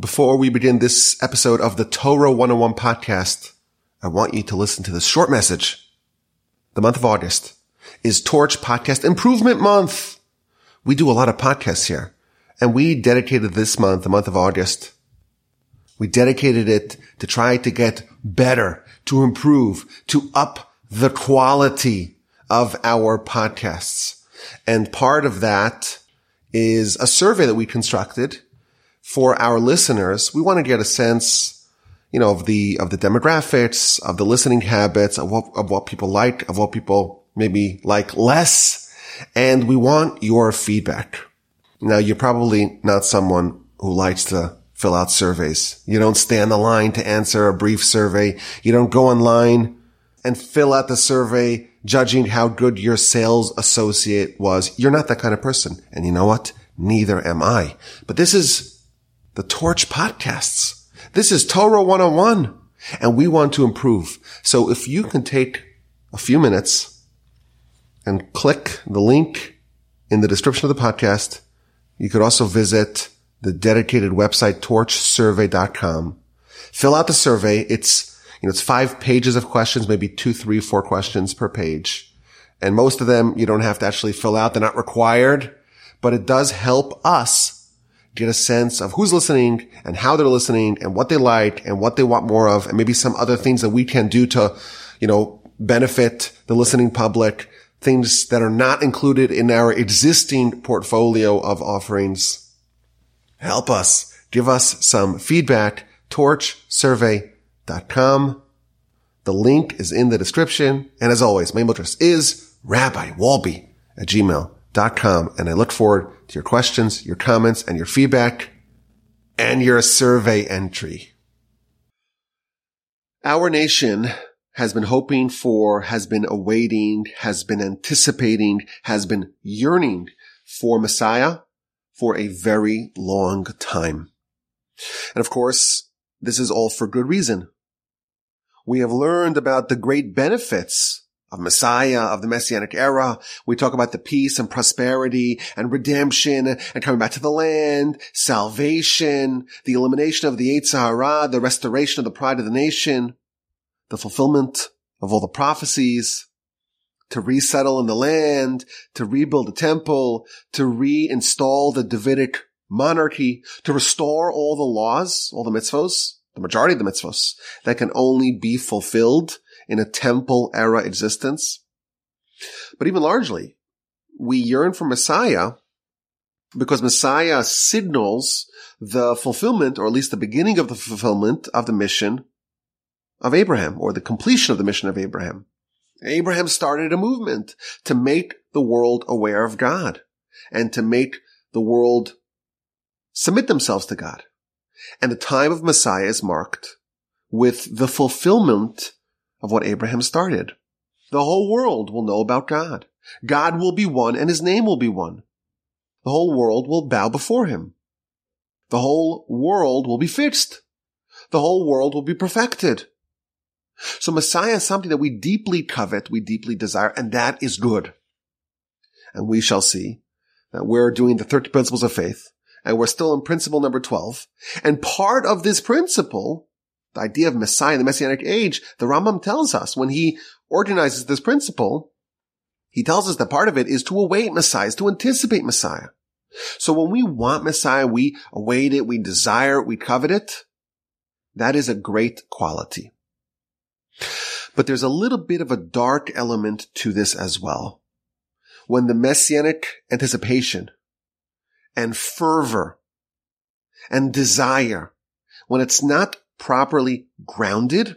Before we begin this episode of the Torah 101 podcast, I want you to listen to this short message. The month of August is Torch Podcast Improvement Month. We do a lot of podcasts here and we dedicated this month, the month of August. We dedicated it to try to get better, to improve, to up the quality of our podcasts. And part of that is a survey that we constructed for our listeners, we want to get a sense, you know, of the, of the demographics, of the listening habits, of what, of what people like, of what people maybe like less. And we want your feedback. Now, you're probably not someone who likes to fill out surveys. You don't stand the line to answer a brief survey. You don't go online and fill out the survey judging how good your sales associate was. You're not that kind of person. And you know what? Neither am I. But this is the Torch podcasts. This is Torah 101 and we want to improve. So if you can take a few minutes and click the link in the description of the podcast, you could also visit the dedicated website torchsurvey.com. Fill out the survey. It's, you know, it's five pages of questions, maybe two, three, four questions per page. And most of them you don't have to actually fill out. They're not required, but it does help us get a sense of who's listening and how they're listening and what they like and what they want more of and maybe some other things that we can do to, you know, benefit the listening public, things that are not included in our existing portfolio of offerings. Help us. Give us some feedback. Torchsurvey.com. The link is in the description. And as always, my email address is rabbiwolbe at gmail com, and I look forward to your questions, your comments, and your feedback, and your survey entry. Our nation has been hoping for, has been awaiting, has been anticipating, has been yearning for Messiah for a very long time. And of course, this is all for good reason. We have learned about the great benefits of Messiah, of the Messianic era. We talk about the peace and prosperity and redemption and coming back to the land, salvation, the elimination of the Yetzer Hara, the restoration of the pride of the nation, the fulfillment of all the prophecies, to resettle in the land, to rebuild the temple, to reinstall the Davidic monarchy, to restore all the laws, all the mitzvos, the majority of the mitzvos that can only be fulfilled in a temple era existence. But even largely, we yearn for Messiah because Messiah signals the fulfillment, or at least the beginning of the fulfillment of the mission of Abraham, or the completion of the mission of Abraham. Abraham started a movement to make the world aware of God and to make the world submit themselves to God. And the time of Messiah is marked with the fulfillment of what Abraham started. The whole world will know about God. God will be one and his name will be one. The whole world will bow before him. The whole world will be fixed. The whole world will be perfected. So Messiah is something that we deeply covet, we deeply desire, and that is good. And we shall see that we're doing the 30 principles of faith, and we're still in principle number 12. And part of this principle the idea of Messiah in the Messianic age, the Rambam tells us when he organizes this principle, he tells us that part of it is to await Messiah, is to anticipate Messiah. So when we want Messiah, we await it, we desire it, we covet it. That is a great quality. But there's a little bit of a dark element to this as well. When the messianic anticipation and fervor and desire, when it's not properly grounded,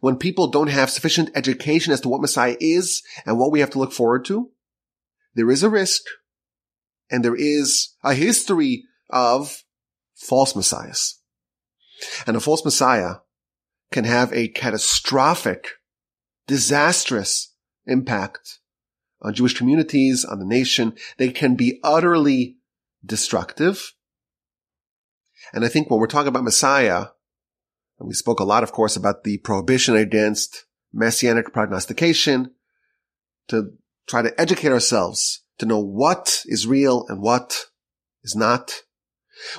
when people don't have sufficient education as to what Messiah is and what we have to look forward to, there is a risk and there is a history of false messiahs. And a false messiah can have a catastrophic, disastrous impact on Jewish communities, on the nation. They can be utterly destructive. And I think when we're talking about Messiah, and we spoke a lot, of course, about the prohibition against messianic prognostication to try to educate ourselves to know what is real and what is not.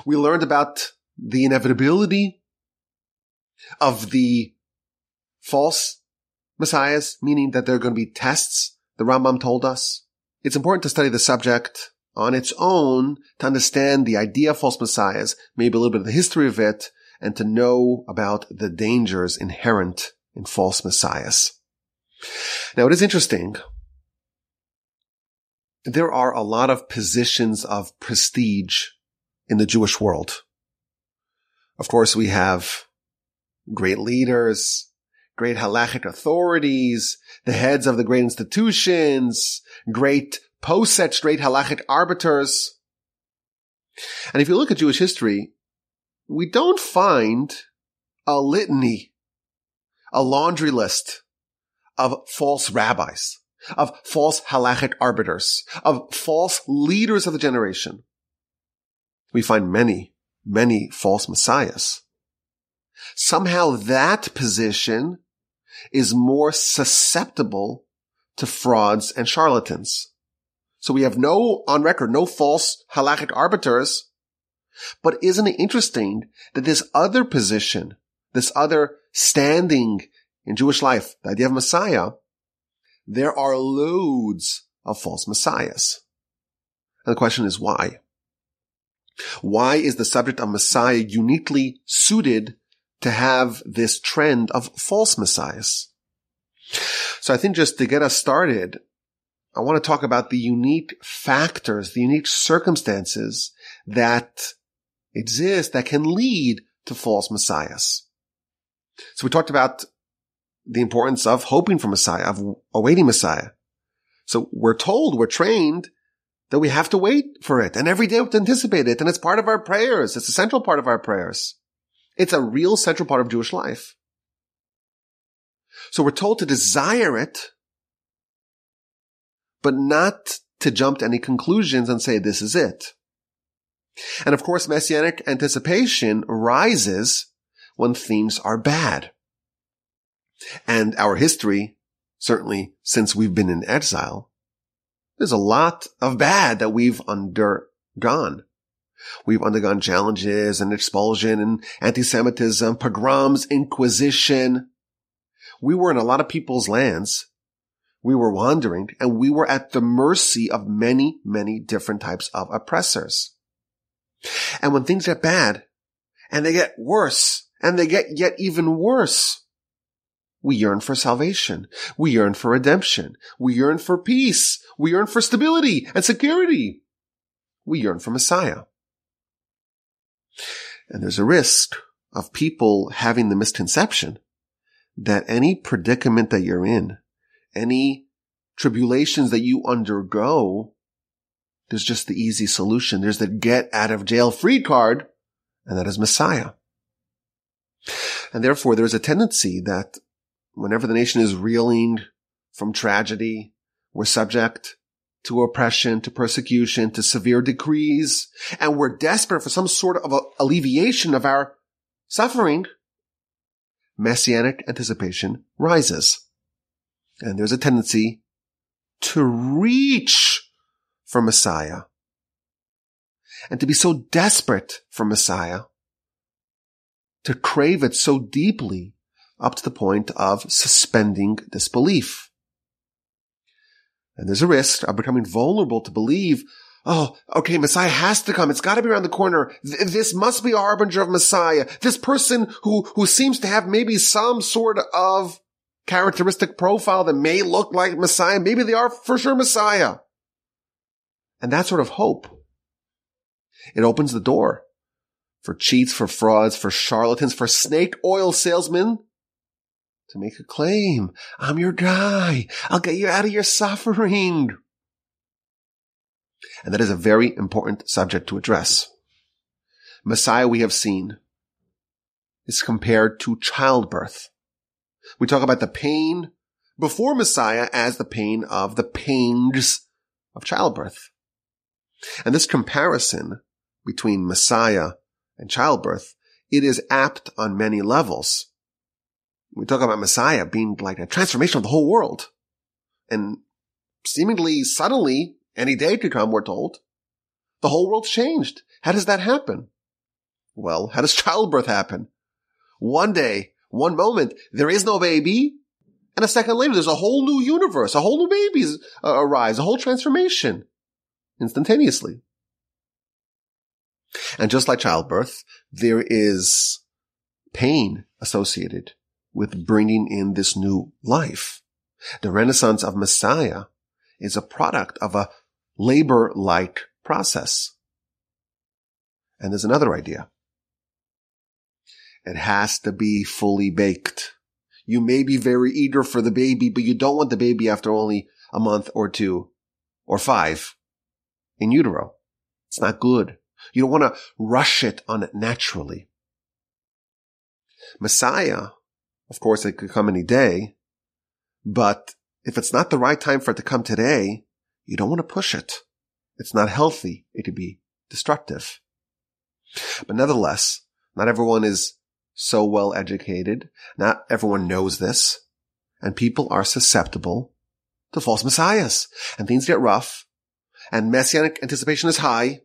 We learned about the inevitability of the false messiahs, meaning that there are going to be tests, the Rambam told us. It's important to study the subject on its own to understand the idea of false messiahs, maybe a little bit of the history of it, and to know about the dangers inherent in false messiahs. Now, it is interesting. There are a lot of positions of prestige in the Jewish world. Of course, we have great leaders, great halachic authorities, the heads of the great institutions, great posets, great halachic arbiters. And if you look at Jewish history, we don't find a litany, a laundry list of false rabbis, of false halachic arbiters, of false leaders of the generation. We find many, many false messiahs. Somehow that position is more susceptible to frauds and charlatans. So we have no, on record, no false halachic arbiters. But isn't it interesting that this other position, this other standing in Jewish life, the idea of Messiah, there are loads of false messiahs. And the question is why? Why is the subject of Messiah uniquely suited to have this trend of false messiahs? So I think just to get us started, I want to talk about the unique factors, the unique circumstances that exist that can lead to false messiahs. So we talked about the importance of hoping for Messiah, of awaiting Messiah. So we're told, we're trained that we have to wait for it. And every day we anticipate it. And it's part of our prayers. It's a central part of our prayers. It's a real central part of Jewish life. So we're told to desire it, but not to jump to any conclusions and say this is it. And of course, messianic anticipation rises when themes are bad. And our history, certainly since we've been in exile, there's a lot of bad that we've undergone. We've undergone challenges and expulsion and anti-Semitism, pogroms, inquisition. We were in a lot of people's lands. We were wandering and we were at the mercy of many, many different types of oppressors. And when things get bad and they get worse and they get yet even worse, we yearn for salvation. We yearn for redemption. We yearn for peace. We yearn for stability and security. We yearn for Messiah. And there's a risk of people having the misconception that any predicament that you're in, any tribulations that you undergo, there's just the easy solution. There's the get out of jail free card, and that is Messiah. And therefore, there's a tendency that whenever the nation is reeling from tragedy, we're subject to oppression, to persecution, to severe decrees, and we're desperate for some sort of alleviation of our suffering, messianic anticipation rises. And there's a tendency to reach for Messiah and to be so desperate for Messiah, to crave it so deeply up to the point of suspending disbelief. And there's a risk of becoming vulnerable to believe, oh, okay, Messiah has to come. It's got to be around the corner. Th- this must be a harbinger of Messiah. This person who, who seems to have maybe some sort of characteristic profile that may look like Messiah. Maybe they are for sure Messiah. And that sort of hope, it opens the door for cheats, for frauds, for charlatans, for snake oil salesmen to make a claim. I'm your guy. I'll get you out of your suffering. And that is a very important subject to address. Messiah we have seen is compared to childbirth. We talk about the pain before Messiah as the pain of the pains of childbirth. And this comparison between Messiah and childbirth, it is apt on many levels. We talk about Messiah being like a transformation of the whole world. And seemingly suddenly, any day to come, we're told, the whole world's changed. How does that happen? Well, how does childbirth happen? One day, one moment, there is no baby, and a second later, there's a whole new universe, a whole new babies arise, a whole transformation instantaneously. And just like childbirth, there is pain associated with bringing in this new life. The renaissance of Messiah is a product of a labor-like process. And there's another idea. It has to be fully baked. You may be very eager for the baby, but you don't want the baby after only a month or two or five in utero. It's not good. You don't want to rush it on it naturally. Messiah, of course, it could come any day, but if it's not the right time for it to come today, you don't want to push it. It's not healthy. It could be destructive. But nevertheless, not everyone is so well educated. Not everyone knows this. And people are susceptible to false messiahs. And things get rough. And messianic anticipation is high.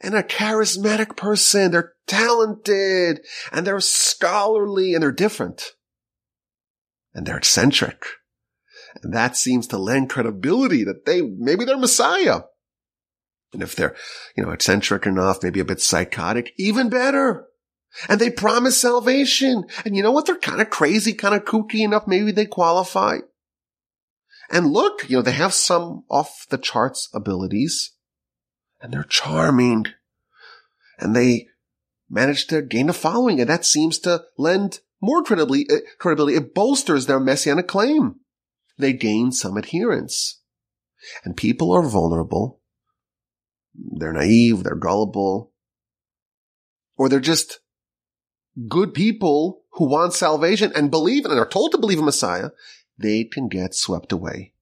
And a charismatic person, they're talented and they're scholarly and they're different. And they're eccentric. And that seems to lend credibility that they, maybe they're Messiah. And if they're, you know, eccentric enough, maybe a bit psychotic, even better. And they promise salvation. And you know what? They're kind of crazy, kind of kooky enough. Maybe they qualify. And look, you know, they have some off the charts abilities and they're charming and they manage to gain a following. And that seems to lend more credibility. Uh, credibility. It bolsters their messianic claim. They gain some adherence and people are vulnerable. They're naive. They're gullible or they're just good people who want salvation and believe and are told to believe in Messiah, they can get swept away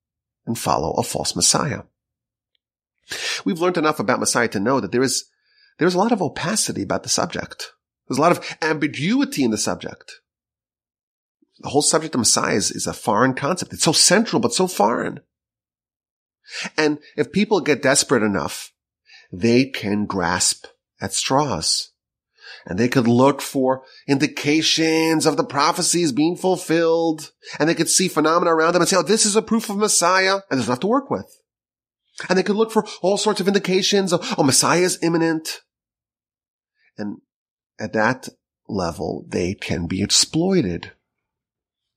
and follow a false Messiah. We've learned enough about Messiah to know that there is, there's a lot of opacity about the subject. There's a lot of ambiguity in the subject. The whole subject of Messiah is, is a foreign concept. It's so central, but so foreign. And if people get desperate enough, they can grasp at straws and they could look for indications of the prophecies being fulfilled, and they could see phenomena around them and say, oh, this is a proof of Messiah, and there's enough to work with. And they could look for all sorts of indications of, oh, Messiah is imminent. And at that level, they can be exploited.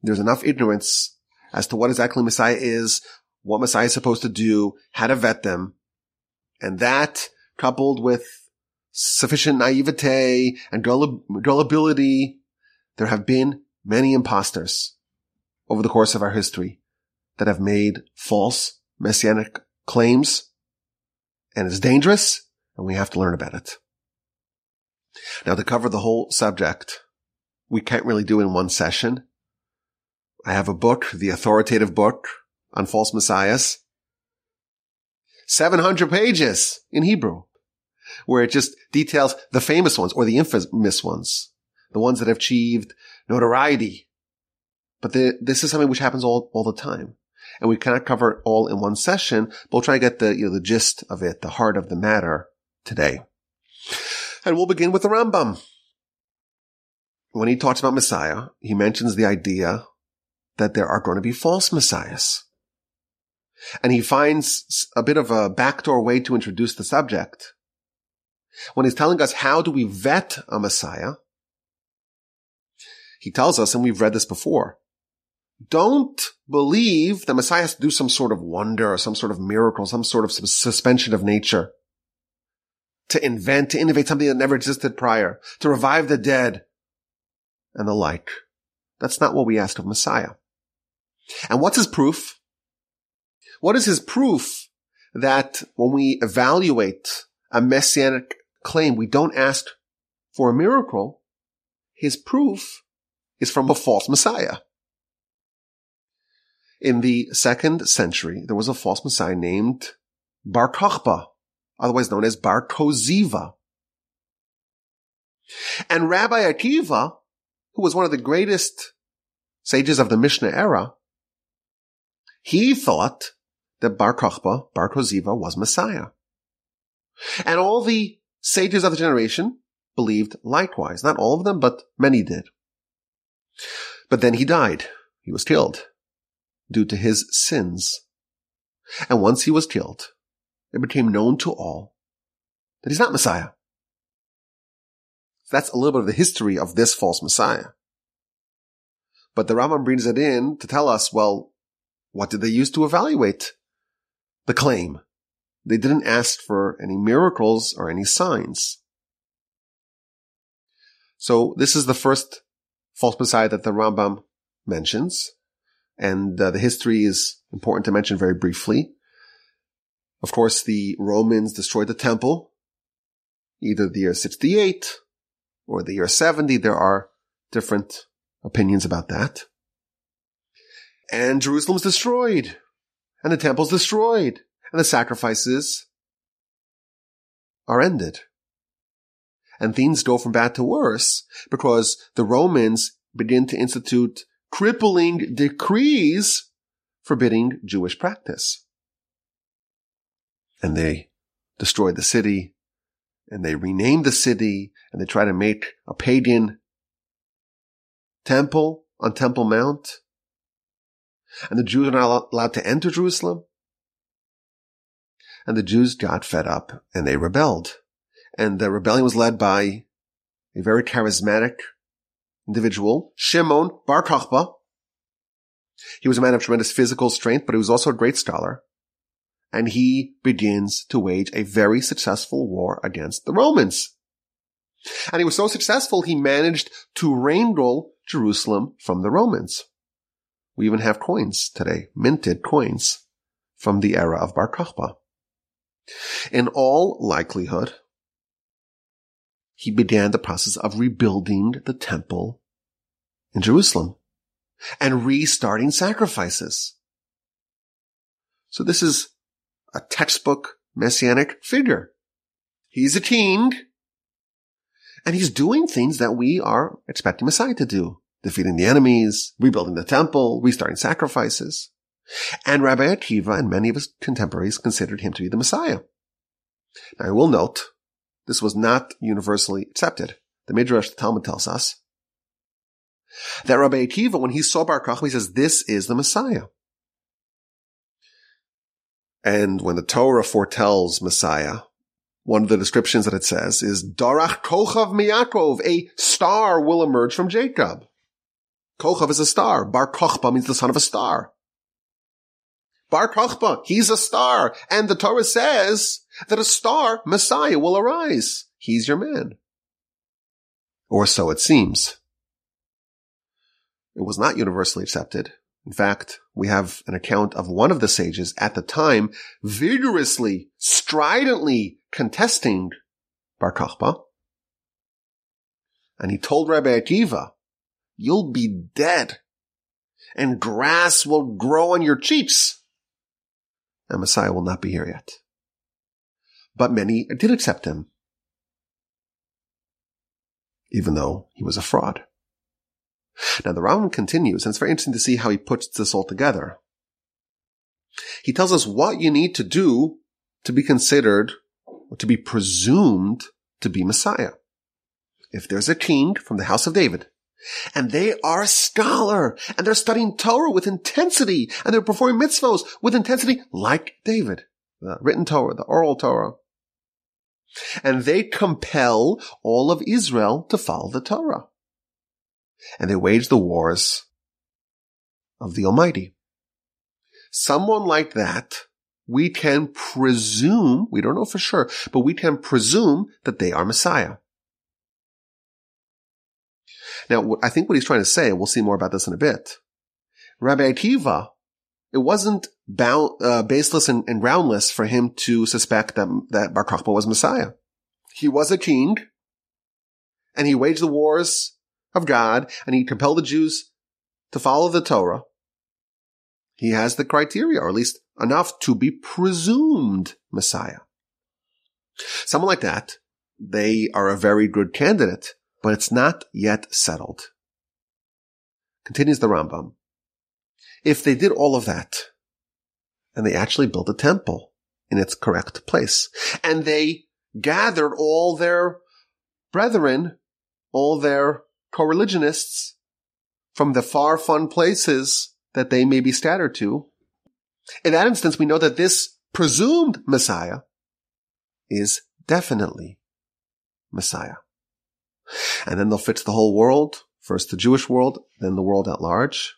There's enough ignorance as to what exactly Messiah is, what Messiah is supposed to do, how to vet them. And that coupled with sufficient naivete and gullibility. There have been many imposters over the course of our history that have made false messianic claims and it's dangerous and we have to learn about it. Now to cover the whole subject, we can't really do in one session. I have a book, the authoritative book on false messiahs. 700 pages in Hebrew where it just details the famous ones or the infamous ones, the ones that have achieved notoriety. But the, this is something which happens all, all the time. And we cannot cover it all in one session, but we'll try to get the, you know, the gist of it, the heart of the matter today. And we'll begin with the Rambam. When he talks about Messiah, he mentions the idea that there are going to be false messiahs. And he finds a bit of a backdoor way to introduce the subject when he's telling us how do we vet a Messiah, he tells us, and we've read this before, don't believe the Messiah has to do some sort of wonder or some sort of miracle, some sort of suspension of nature to invent, to innovate something that never existed prior, to revive the dead and the like. That's not what we ask of Messiah. And what's his proof? What is his proof that when we evaluate a messianic claim we don't ask for a miracle, his proof is from a false Messiah. In the second century, there was a false Messiah named Bar Kokhba, otherwise known as Bar Koziva. And Rabbi Akiva, who was one of the greatest sages of the Mishnah era, he thought that Bar Kokhba, Bar Koziva was Messiah. And all the sages of the generation believed likewise. Not all of them, but many did. But then he died. He was killed due to his sins. And once he was killed, it became known to all that he's not Messiah. That's a little bit of the history of this false Messiah. But the Rambam brings it in to tell us, well, what did they use to evaluate the claim? They didn't ask for any miracles or any signs. So this is the first false Messiah that the Rambam mentions. And uh, the history is important to mention very briefly. Of course, the Romans destroyed the temple, either the year 68 or the year 70. There are different opinions about that. And Jerusalem's destroyed, and the temple's destroyed, and the sacrifices are ended. And things go from bad to worse because the Romans begin to institute crippling decrees forbidding Jewish practice. And they destroy the city and they rename the city and they try to make a pagan temple on Temple Mount. And the Jews are not allowed to enter Jerusalem. And the Jews got fed up and they rebelled. And the rebellion was led by a very charismatic individual, Shimon Bar Kokhba. He was a man of tremendous physical strength, but he was also a great scholar. And he begins to wage a very successful war against the Romans. And he was so successful, he managed to wrangle Jerusalem from the Romans. We even have coins today, minted coins from the era of Bar Kokhba. In all likelihood, he began the process of rebuilding the temple in Jerusalem and restarting sacrifices. So this is a textbook messianic figure. He's a king and he's doing things that we are expecting Messiah to do. Defeating the enemies, rebuilding the temple, restarting sacrifices. And Rabbi Akiva and many of his contemporaries considered him to be the Messiah. Now I will note, this was not universally accepted. The Midrash, the Talmud tells us that Rabbi Akiva, when he saw Bar Kokhba, he says, this is the Messiah. And when the Torah foretells Messiah, one of the descriptions that it says is Darach Kochav Miyakov, a star will emerge from Jacob. Kochav is a star. Bar Kochba means the son of a star. Bar Kochba, he's a star. And the Torah says that a star, Messiah, will arise. He's your man. Or so it seems. It was not universally accepted. In fact, we have an account of one of the sages at the time vigorously, stridently contesting Bar Kokhba. And he told Rabbi Akiva, you'll be dead and grass will grow on your cheeks. And Messiah will not be here yet. But many did accept him, even though he was a fraud. Now the Rambam continues, and it's very interesting to see how he puts this all together. He tells us what you need to do to be considered or to be presumed to be Messiah. If there's a king from the house of David, and they are a scholar, and they're studying Torah with intensity, and they're performing mitzvos with intensity like David, the written Torah, the oral Torah. And they compel all of Israel to follow the Torah and they wage the wars of the Almighty. Someone like that, we can presume, we don't know for sure, but we can presume that they are Messiah. Now, I think what he's trying to say, and we'll see more about this in a bit, Rabbi Akiva, it wasn't bound, uh, baseless and, and, groundless for him to suspect that, that Bar Kokhba was Messiah. He was a king, and he waged the wars of God and he compelled the Jews to follow the Torah, he has the criteria, or at least enough to be presumed Messiah. Someone like that, they are a very good candidate, but it's not yet settled. Continues the Rambam. If they did all of that, and they actually built a temple in its correct place, and they gathered all their brethren, all their co-religionists from the far fun places that they may be scattered to. In that instance, we know that this presumed Messiah is definitely Messiah. And then they'll fix the whole world, first the Jewish world, then the world at large.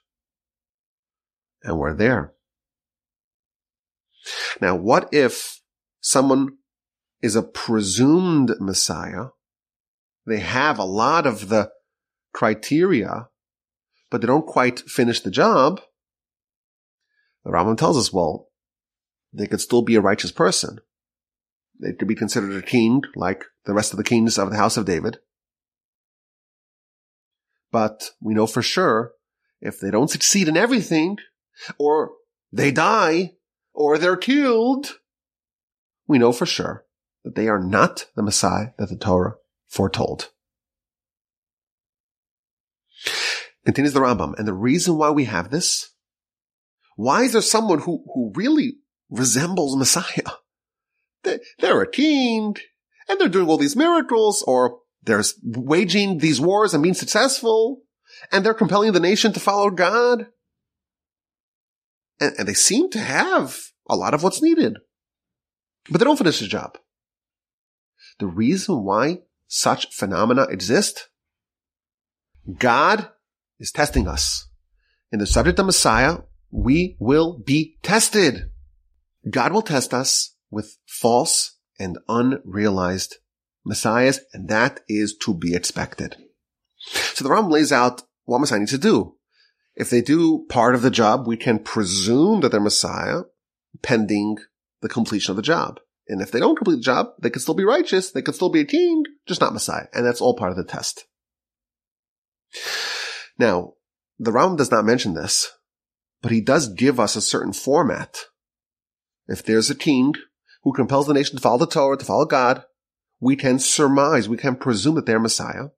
And we're there. Now, what if someone is a presumed Messiah? They have a lot of the criteria, but they don't quite finish the job. The Rambam tells us, well, they could still be a righteous person. They could be considered a king like the rest of the kings of the house of David. But we know for sure if they don't succeed in everything, or they die, or they're killed, we know for sure that they are not the Messiah that the Torah foretold. Continues the Rambam, and the reason why we have this, why is there someone who, who really resembles Messiah? They, they're a king, and they're doing all these miracles, or they're waging these wars and being successful, and they're compelling the nation to follow God. And, and they seem to have a lot of what's needed. But they don't finish the job. The reason why such phenomena exist, God is testing us. In the subject of Messiah, we will be tested. God will test us with false and unrealized messiahs, and that is to be expected. So the Ram lays out what Messiah needs to do. If they do part of the job, we can presume that they're Messiah pending the completion of the job. And if they don't complete the job, they can still be righteous. They can still be a king, just not Messiah. And that's all part of the test. Now, the Ram does not mention this, but he does give us a certain format. If there's a king who compels the nation to follow the Torah, to follow God, we can surmise, we can presume that they're Messiah.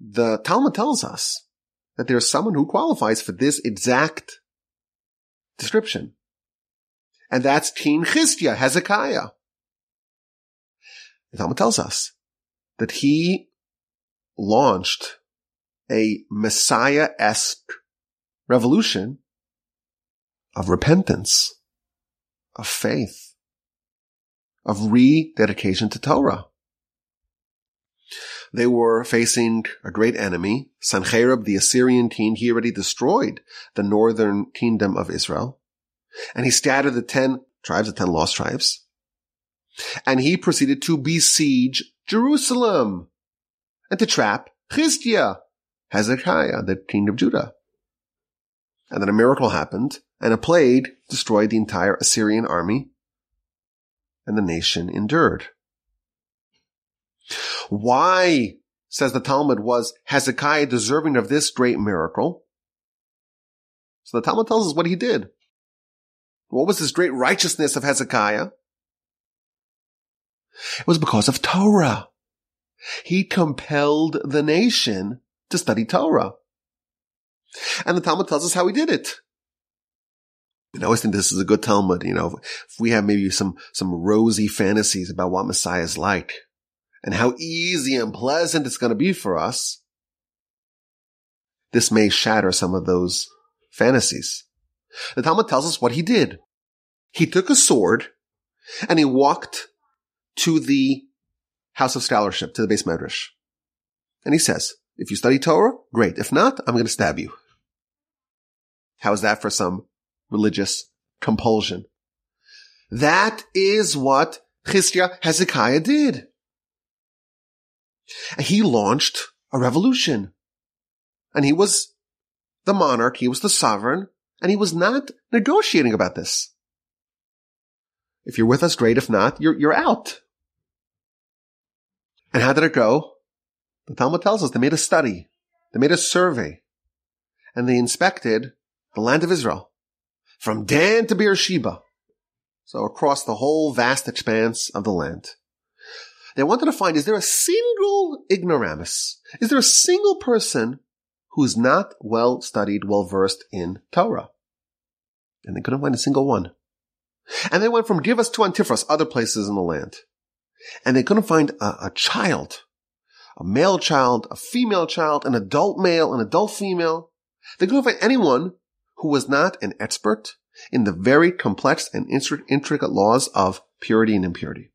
The Talmud tells us that there's someone who qualifies for this exact description. And that's King Chizkiah, Hezekiah. The Talmud tells us that he launched a Messiah-esque revolution of repentance, of faith, of rededication to Torah. They were facing a great enemy. Sancherib, the Assyrian king, he already destroyed the northern kingdom of Israel. And he scattered the ten tribes, the ten lost tribes. And he proceeded to besiege Jerusalem and to trap Chizkiah, Hezekiah, the king of Judah. And then a miracle happened and a plague destroyed the entire Assyrian army and the nation endured. Why, says the Talmud, was Hezekiah deserving of this great miracle? So the Talmud tells us what he did. What was this great righteousness of Hezekiah? It was because of Torah. He compelled the nation to study Torah. And the Talmud tells us how he did it. And I always think this is a good Talmud, you know, if we have maybe some, some rosy fantasies about what Messiah is like and how easy and pleasant it's going to be for us, this may shatter some of those fantasies. The Talmud tells us what he did. He took a sword and he walked to the house of scholarship, to the beis medrash. And he says, if you study Torah, great. If not, I'm going to stab you. How is that for some religious compulsion? That is what Chizkiah Hezekiah did. He launched a revolution. And he was the monarch, he was the sovereign, and he was not negotiating about this. If you're with us, great. If not, you're, you're out. And how did it go? The Talmud tells us they made a study. They made a survey. And they inspected the land of Israel from Dan to Beersheba. So across the whole vast expanse of the land. They wanted to find, is there a single ignoramus? Is there a single person who's not well studied, well versed in Torah? And they couldn't find a single one. And they went from Givas to Antipatris, other places in the land. And they couldn't find a, a child a male child, a female child, an adult male, an adult female. They couldn't find anyone who was not an expert in the very complex and intricate laws of purity and impurity.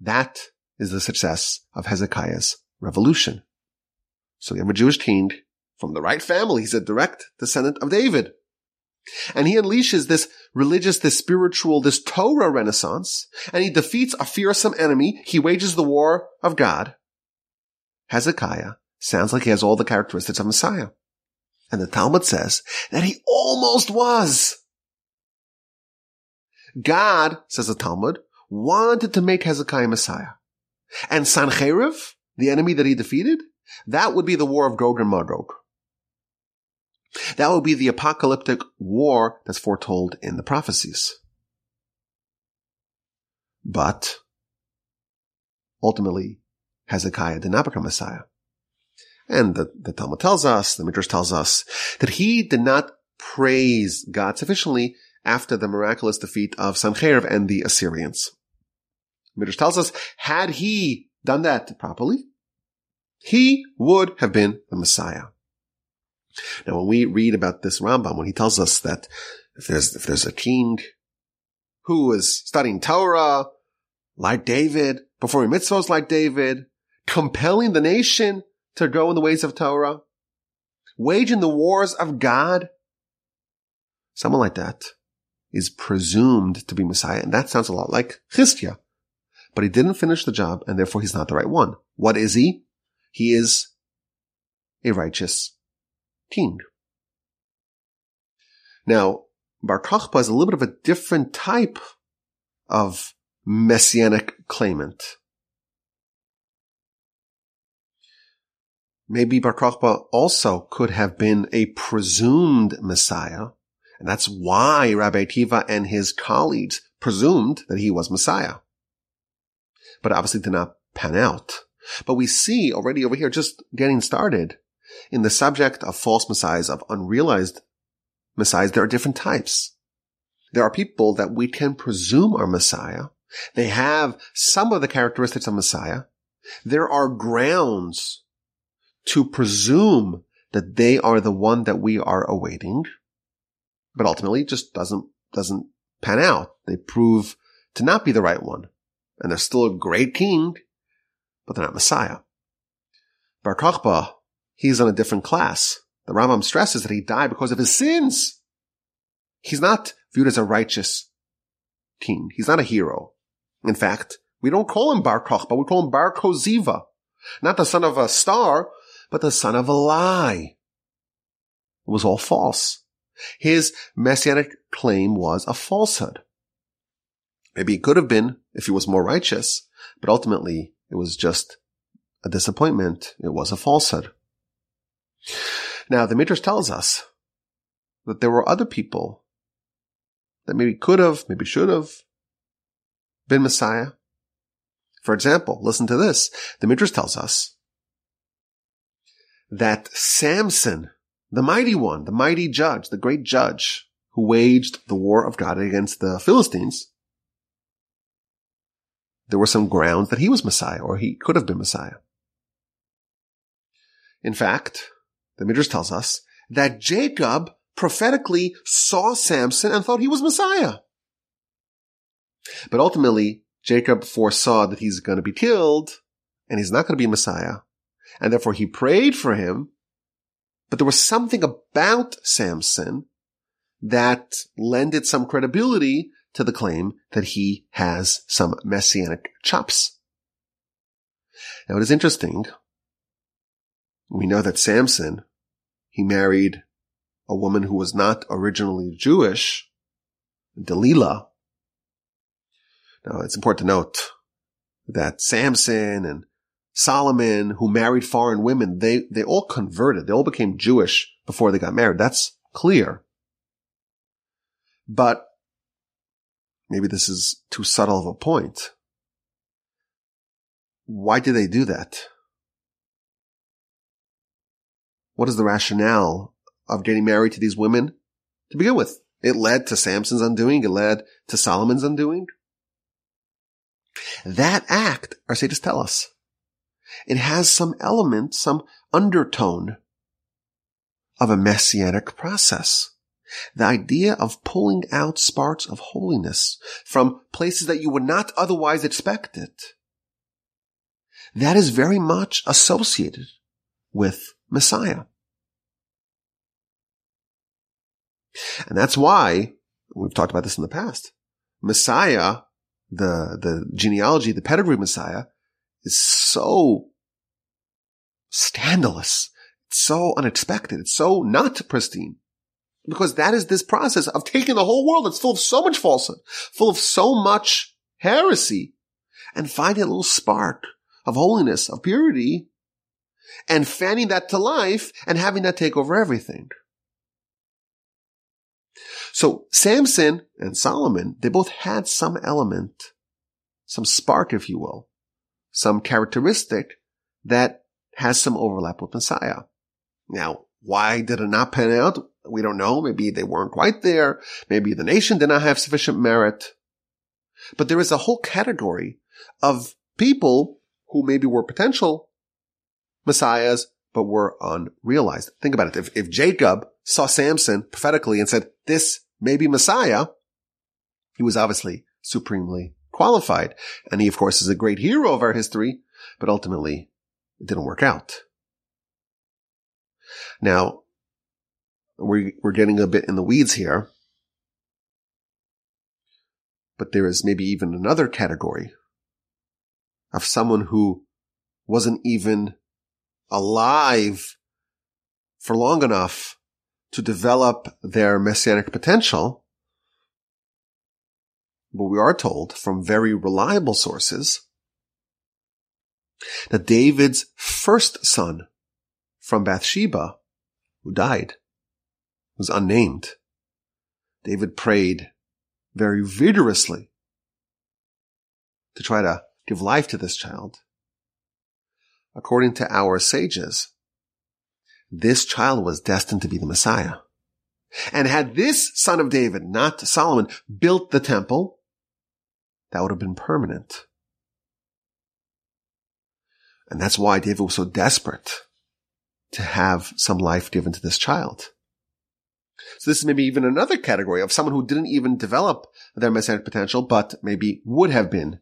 That is the success of Hezekiah's revolution. So you have a Jewish king from the right family. He's a direct descendant of David. And he unleashes this religious, this spiritual, this Torah renaissance, and he defeats a fearsome enemy. He wages the war of God. Hezekiah sounds like he has all the characteristics of Messiah. And the Talmud says that he almost was. God, says the Talmud, wanted to make Hezekiah Messiah. And Sancheriv, the enemy that he defeated, that would be the war of Gog and Magog. That would be the apocalyptic war that's foretold in the prophecies. But ultimately, Hezekiah did not become Messiah. And the, the Talmud tells us, the Midrash tells us, that he did not praise God sufficiently after the miraculous defeat of Sancherib and the Assyrians. Midrash tells us, had he done that properly, he would have been the Messiah. Now, when we read about this Rambam, when he tells us that if there's, if there's a king who is studying Torah, like David, performing mitzvahs like David, compelling the nation to go in the ways of Torah, waging the wars of God, someone like that is presumed to be Messiah. And that sounds a lot like Chizkiah. But he didn't finish the job and therefore he's not the right one. What is he? He is a righteous king. Now, Bar Kokhba is a little bit of a different type of messianic claimant. Maybe Bar Kokhba also could have been a presumed Messiah, and that's why Rabbi Akiva and his colleagues presumed that he was Messiah. But obviously did not pan out. But we see already over here, just getting started, in the subject of false messiahs, of unrealized messiahs, there are different types. There are people that we can presume are Messiah. They have some of the characteristics of Messiah. There are grounds to presume that they are the one that we are awaiting, but ultimately just doesn't, doesn't pan out. They prove to not be the right one. And they're still a great king, but they're not Messiah. Bar Kokhba he's on a different class. The Rambam stresses that he died because of his sins. He's not viewed as a righteous king. He's not a hero. In fact, we don't call him Bar Kokhba, we call him Bar Koziva. Not the son of a star, but the son of a lie. It was all false. His messianic claim was a falsehood. Maybe it could have been if he was more righteous, but ultimately it was just a disappointment. It was a falsehood. Now, the Midrash tells us that there were other people that maybe could have, maybe should have been Messiah. For example, listen to this. The Midrash tells us that Samson, the mighty one, the mighty judge, the great judge who waged the war of God against the Philistines, there were some grounds that he was Messiah or he could have been Messiah. In fact, the Midrash tells us that Jacob prophetically saw Samson and thought he was Messiah. But ultimately, Jacob foresaw that he's going to be killed and he's not going to be Messiah. And therefore he prayed for him. But there was something about Samson that lended some credibility to the claim that he has some messianic chops. Now it is interesting we know that Samson, he married a woman who was not originally Jewish, Delilah. Now it's important to note that Samson and Solomon, who married foreign women, they, they all converted. They all became Jewish before they got married. That's clear. But maybe this is too subtle of a point. Why did they do that? What is the rationale of getting married to these women to begin with? It led to Samson's undoing. It led to Solomon's undoing. That act, our sages tell us, it has some element, some undertone of a messianic process. The idea of pulling out sparks of holiness from places that you would not otherwise expect it. That is very much associated with Messiah. And that's why we've talked about this in the past. Messiah, the, the genealogy, the pedigree Messiah is so scandalous. It's so unexpected. It's so not pristine. Because that is this process of taking the whole world that's full of so much falsehood, full of so much heresy, and finding a little spark of holiness, of purity, and fanning that to life and having that take over everything. So Samson and Solomon, they both had some element, some spark, if you will, some characteristic that has some overlap with Messiah. Now, why did it not pan out? We don't know. Maybe they weren't quite there. Maybe the nation did not have sufficient merit. But there is a whole category of people who maybe were potential messiahs, but were unrealized. Think about it. If, if Jacob saw Samson prophetically and said, this may be Messiah, he was obviously supremely qualified. And he, of course, is a great hero of our history, but ultimately it didn't work out. Now, we're, we're getting a bit in the weeds here, but there is maybe even another category of someone who wasn't even alive for long enough to develop their messianic potential. But we are told from very reliable sources that David's first son from Bathsheba, who died, was unnamed. David prayed very vigorously to try to give life to this child. According to our sages, this child was destined to be the Messiah. And had this son of David, not Solomon, built the temple, that would have been permanent. And that's why David was so desperate to have some life given to this child. So this is maybe even another category of someone who didn't even develop their messianic potential, but maybe would have been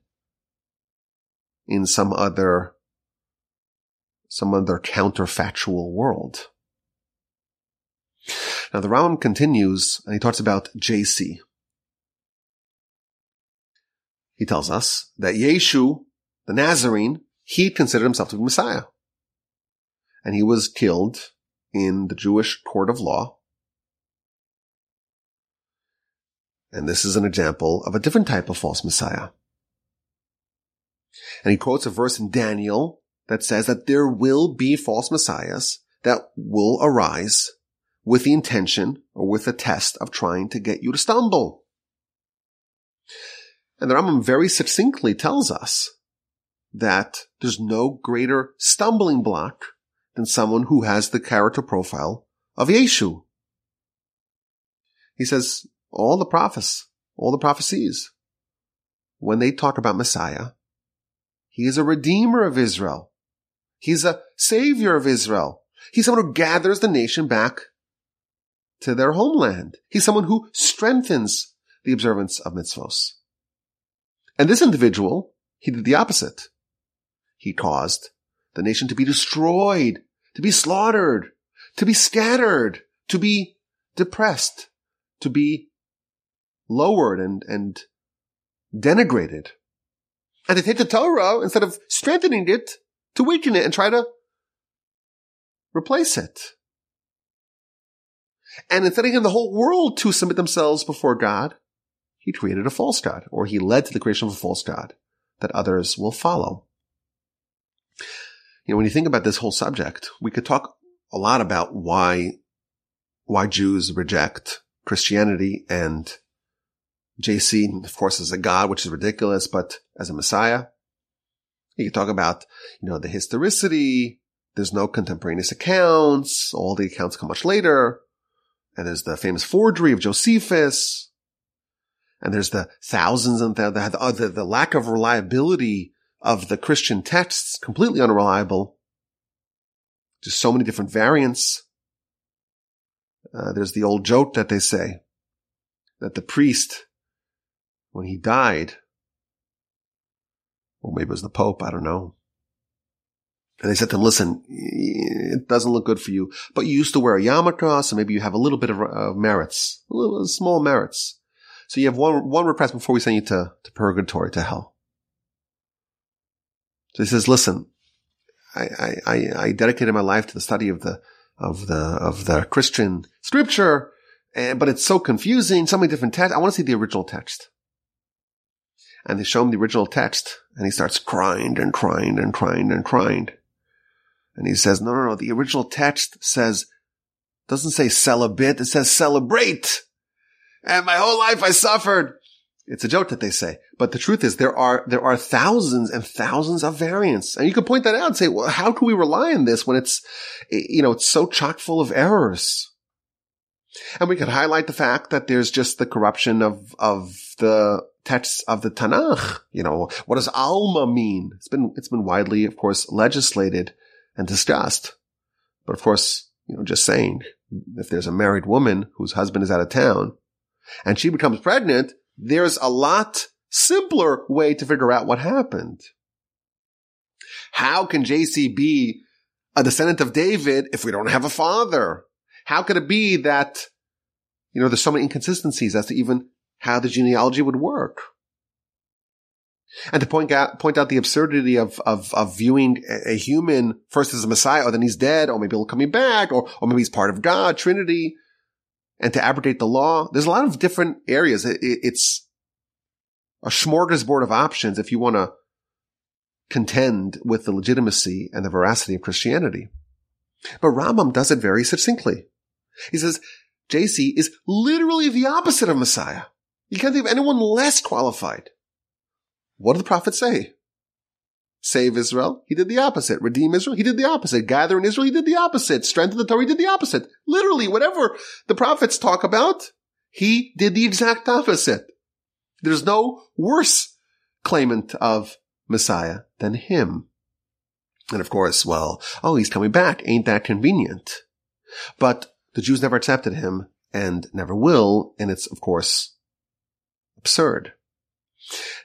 in some other some other counterfactual world. Now the Rambam continues and he talks about JC. He tells us that Yeshu, the Nazarene, he considered himself to be Messiah. And he was killed in the Jewish court of law. And this is an example of a different type of false Messiah. And he quotes a verse in Daniel that says that there will be false messiahs that will arise with the intention or with the test of trying to get you to stumble. And the Rambam very succinctly tells us that there's no greater stumbling block than someone who has the character profile of Yeshu. He says all the prophets, all the prophecies, when they talk about Messiah, he is a redeemer of Israel. He's a savior of Israel. He's someone who gathers the nation back to their homeland. He's someone who strengthens the observance of mitzvos. And this individual, he did the opposite. He caused the nation to be destroyed, to be slaughtered, to be scattered, to be depressed, to be lowered and, and denigrated. And to take the Torah, instead of strengthening it, to weaken it and try to replace it. And instead of getting the whole world to submit themselves before God, he created a false God, or he led to the creation of a false God that others will follow. You know, when you think about this whole subject, we could talk a lot about why, why Jews reject Christianity and JC, of course, as a God, which is ridiculous, but as a Messiah, you could talk about, you know, the historicity. There's no contemporaneous accounts. All the accounts come much later. And there's the famous forgery of Josephus. And there's the thousands and the, the, the, the lack of reliability of the Christian texts completely unreliable. Just so many different variants. Uh, there's the old joke that they say that the priest, when he died, or maybe it was the Pope, I don't know. And they said to him, listen, it doesn't look good for you, but you used to wear a yarmulke, so maybe you have a little bit of uh, merits, a little small merits. So you have one, one repress before we send you to, to purgatory, to hell. So he says, listen, I, I, I dedicated my life to the study of the, of the, of the Christian scripture, and, but it's so confusing, so many different texts. I want to see the original text. And they show him the original text, and he starts crying and crying and crying and crying. And he says, no, no, no, the original text says, doesn't say celibate, it says celebrate. And my whole life I suffered. It's a joke that they say. But the truth is there are, there are thousands and thousands of variants. And you can point that out and say, well, how can we rely on this when it's, you know, it's so chock full of errors? And we could highlight the fact that there's just the corruption of, of the texts of the Tanakh. You know, what does Alma mean? It's been, it's been widely, of course, legislated and discussed. But of course, you know, just saying, if there's a married woman whose husband is out of town and she becomes pregnant, there's a lot simpler way to figure out what happened. How can JC be a descendant of David if we don't have a father? How could it be that, you know, there's so many inconsistencies as to even how the genealogy would work? And to point out, point out the absurdity of, of, of viewing a, human first as a Messiah, or then he's dead, or maybe he'll coming back, or, or maybe he's part of God, Trinity, and to abrogate the law. There's a lot of different areas. It, it, it's a smorgasbord of options if you want to contend with the legitimacy and the veracity of Christianity. But Rambam does it very succinctly. He says, JC is literally the opposite of Messiah. You can't think of anyone less qualified. What did the prophet say? Save Israel? He did the opposite. Redeem Israel? He did the opposite. Gather in Israel? He did the opposite. Strengthen the Torah? He did the opposite. Literally, whatever the prophets talk about, he did the exact opposite. There's no worse claimant of Messiah than him. And of course, well, oh, he's coming back. Ain't that convenient? But the Jews never accepted him and never will. And it's, of course, absurd.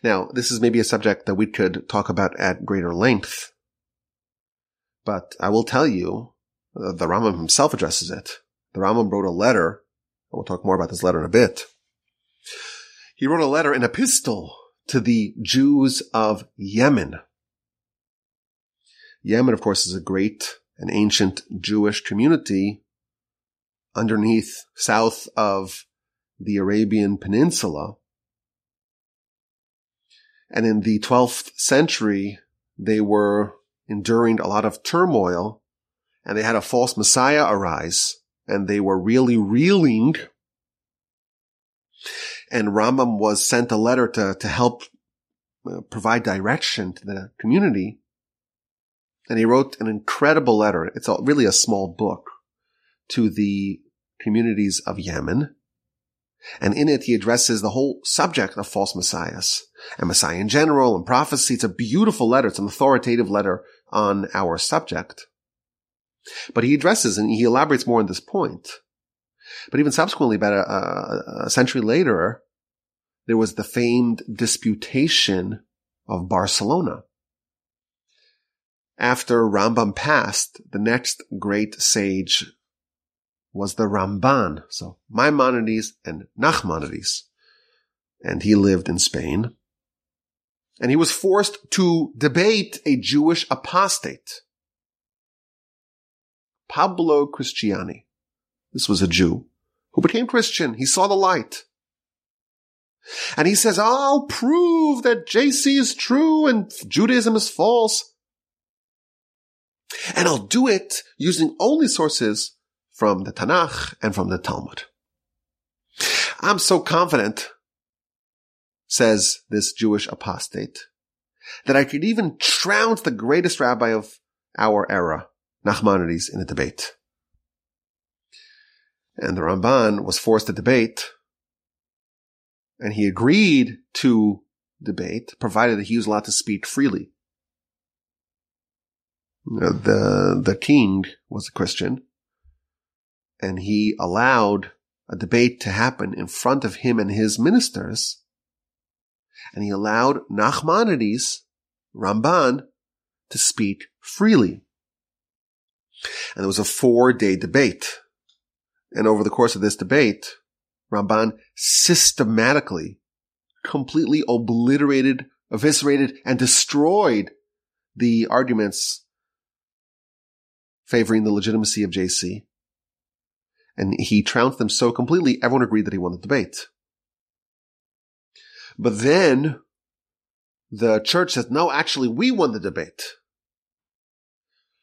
Now, this is maybe a subject that we could talk about at greater length, but I will tell you, uh, the Rambam himself addresses it. The Rambam wrote a letter. We'll talk more about this letter in a bit. He wrote a letter, an epistle to the Jews of Yemen. Yemen, of course, is a great and ancient Jewish community underneath south of the Arabian Peninsula. And in the 12th century, they were enduring a lot of turmoil and they had a false messiah arise and they were really reeling. And Rambam was sent a letter to, to help uh, provide direction to the community. And he wrote an incredible letter. It's really a small book to the communities of Yemen. And in it, he addresses the whole subject of false messiahs and Messiah in general and prophecy. It's a beautiful letter. It's an authoritative letter on our subject. But he addresses and he elaborates more on this point. But even subsequently, about a, a century later, there was the famed disputation of Barcelona. After Rambam passed, the next great sage was the Ramban. So Maimonides and Nachmanides. And he lived in Spain. And he was forced to debate a Jewish apostate. Pablo Cristiani. This was a Jew who became Christian. He saw the light. And he says, I'll prove that JC is true and Judaism is false. And I'll do it using only sources from the Tanakh and from the Talmud. I'm so confident, says this Jewish apostate, that I could even trounce the greatest rabbi of our era, Nachmanides, in a debate. And the Ramban was forced to debate, and he agreed to debate, provided that he was allowed to speak freely. the, the king was a Christian and he allowed a debate to happen in front of him and his ministers. And he allowed Nachmanides, Ramban, to speak freely. And there was a four day debate. And over the course of this debate, Ramban systematically, completely obliterated, eviscerated, and destroyed the arguments favoring the legitimacy of JC. And he trounced them so completely, everyone agreed that he won the debate. But then the church says, no, actually, we won the debate.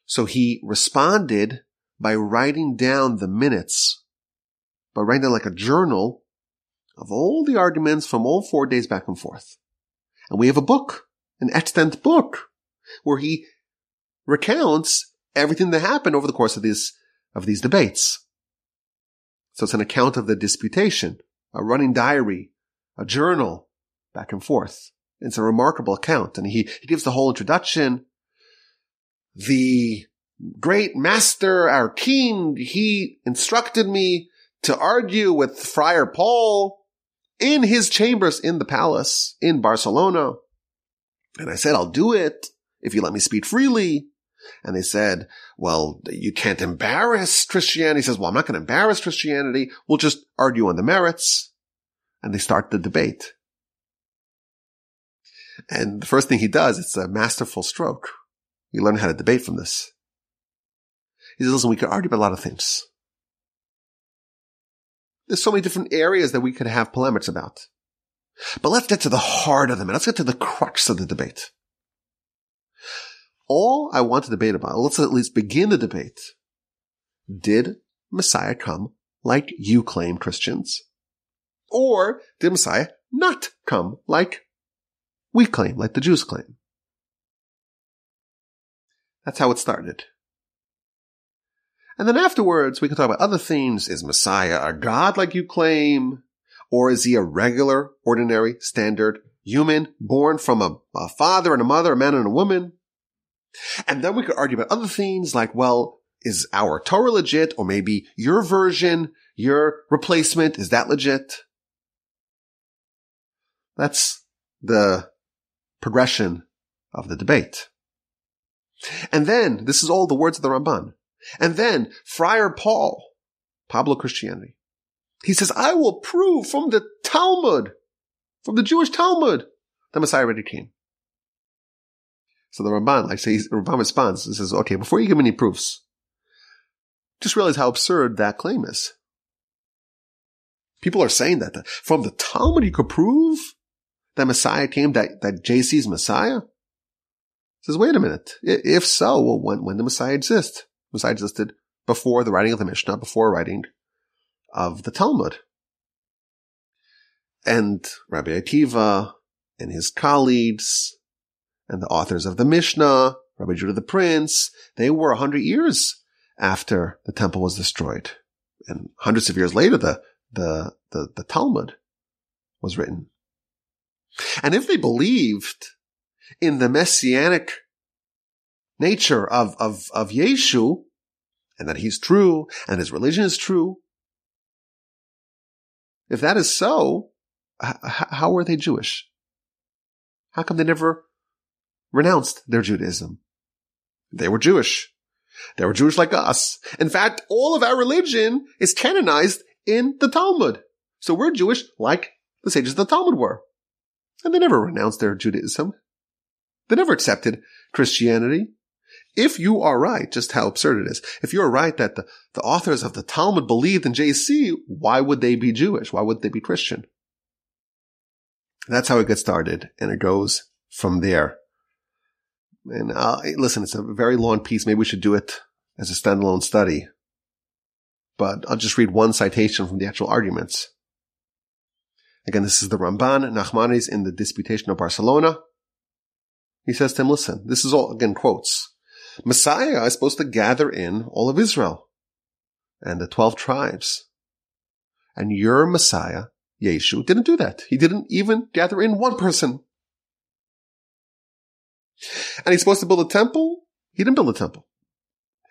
So he responded by writing down the minutes, by writing down like a journal of all the arguments from all four days back and forth. And we have a book, an extant book, where he recounts everything that happened over the course of these, of these debates. So it's an account of the disputation, a running diary, a journal, back and forth. It's a remarkable account. And he, he gives the whole introduction. The great master, our king, he instructed me to argue with Friar Paul in his chambers in the palace in Barcelona. And I said, I'll do it if you let me speak freely. And they said, well, you can't embarrass Christianity. He says, well, I'm not going to embarrass Christianity. We'll just argue on the merits. And they start the debate. And the first thing he does, it's a masterful stroke. You learn how to debate from this. He says, listen, we could argue about a lot of things. There's so many different areas that we could have polemics about. But let's get to the heart of them. Let's get to the crux of the debate. All I want to debate about, let's at least begin the debate. Did Messiah come like you claim, Christians? Or did Messiah not come like we claim, like the Jews claim. That's how it started. And then afterwards, we can talk about other themes. Is Messiah a God like you claim? Or is he a regular, ordinary, standard human born from a, a father and a mother, a man and a woman? And then we could argue about other themes like, well, is our Torah legit? Or maybe your version, your replacement, is that legit? That's the progression of the debate. And then, this is all the words of the Ramban. And then, Friar Paul, Pablo Cristiani, he says, I will prove from the Talmud, from the Jewish Talmud, the Messiah already came. So the Ramban, like say, Ramban responds and says, okay, before you give any proofs, just realize how absurd that claim is. People are saying that from the Talmud you could prove that Messiah came, that, that JC's Messiah? Says, wait a minute. If so, well, when, when did Messiah exist? Messiah existed before the writing of the Mishnah, before writing of the Talmud. And Rabbi Akiva and his colleagues and the authors of the Mishnah, Rabbi Judah the Prince, they were a hundred years after the temple was destroyed. And hundreds of years later, the, the, the, the Talmud was written. And if they believed in the messianic nature of, of, of Yeshu, and that he's true, and his religion is true, if that is so, how were they Jewish? How come they never renounced their Judaism? They were Jewish. They were Jewish like us. In fact, all of our religion is canonized in the Talmud. So we're Jewish like the sages of the Talmud were. And they never renounced their Judaism. They never accepted Christianity. If you are right, just how absurd it is, if you're right that the, the authors of the Talmud believed in JC, why would they be Jewish? Why would they be Christian? That's how it gets started, and it goes from there. And uh, listen, it's a very long piece. Maybe we should do it as a standalone study. But I'll just read one citation from the actual arguments. Again, this is the Ramban Nachmanides in the Disputation of Barcelona. He says to him, listen, this is all, again, quotes. Messiah is supposed to gather in all of Israel and the 12 tribes. And your Messiah, Yeshu, didn't do that. He didn't even gather in one person. And he's supposed to build a temple He didn't build a temple.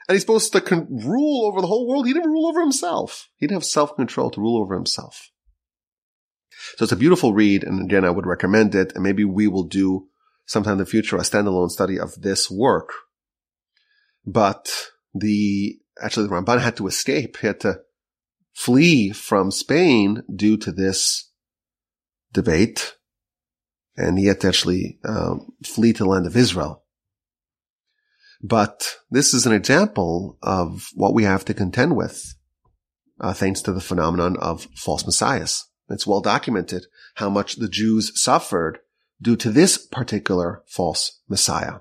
And he's supposed to con- rule over the whole world. He didn't rule over himself. He didn't have self-control to rule over himself. So it's a beautiful read. And again, I would recommend it. And maybe we will do sometime in the future a standalone study of this work. But the, actually the Ramban had to escape. He had to flee from Spain due to this debate. And he had to actually um, flee to the land of Israel. But this is an example of what we have to contend with, uh, thanks to the phenomenon of false messiahs. It's well documented how much the Jews suffered due to this particular false messiah.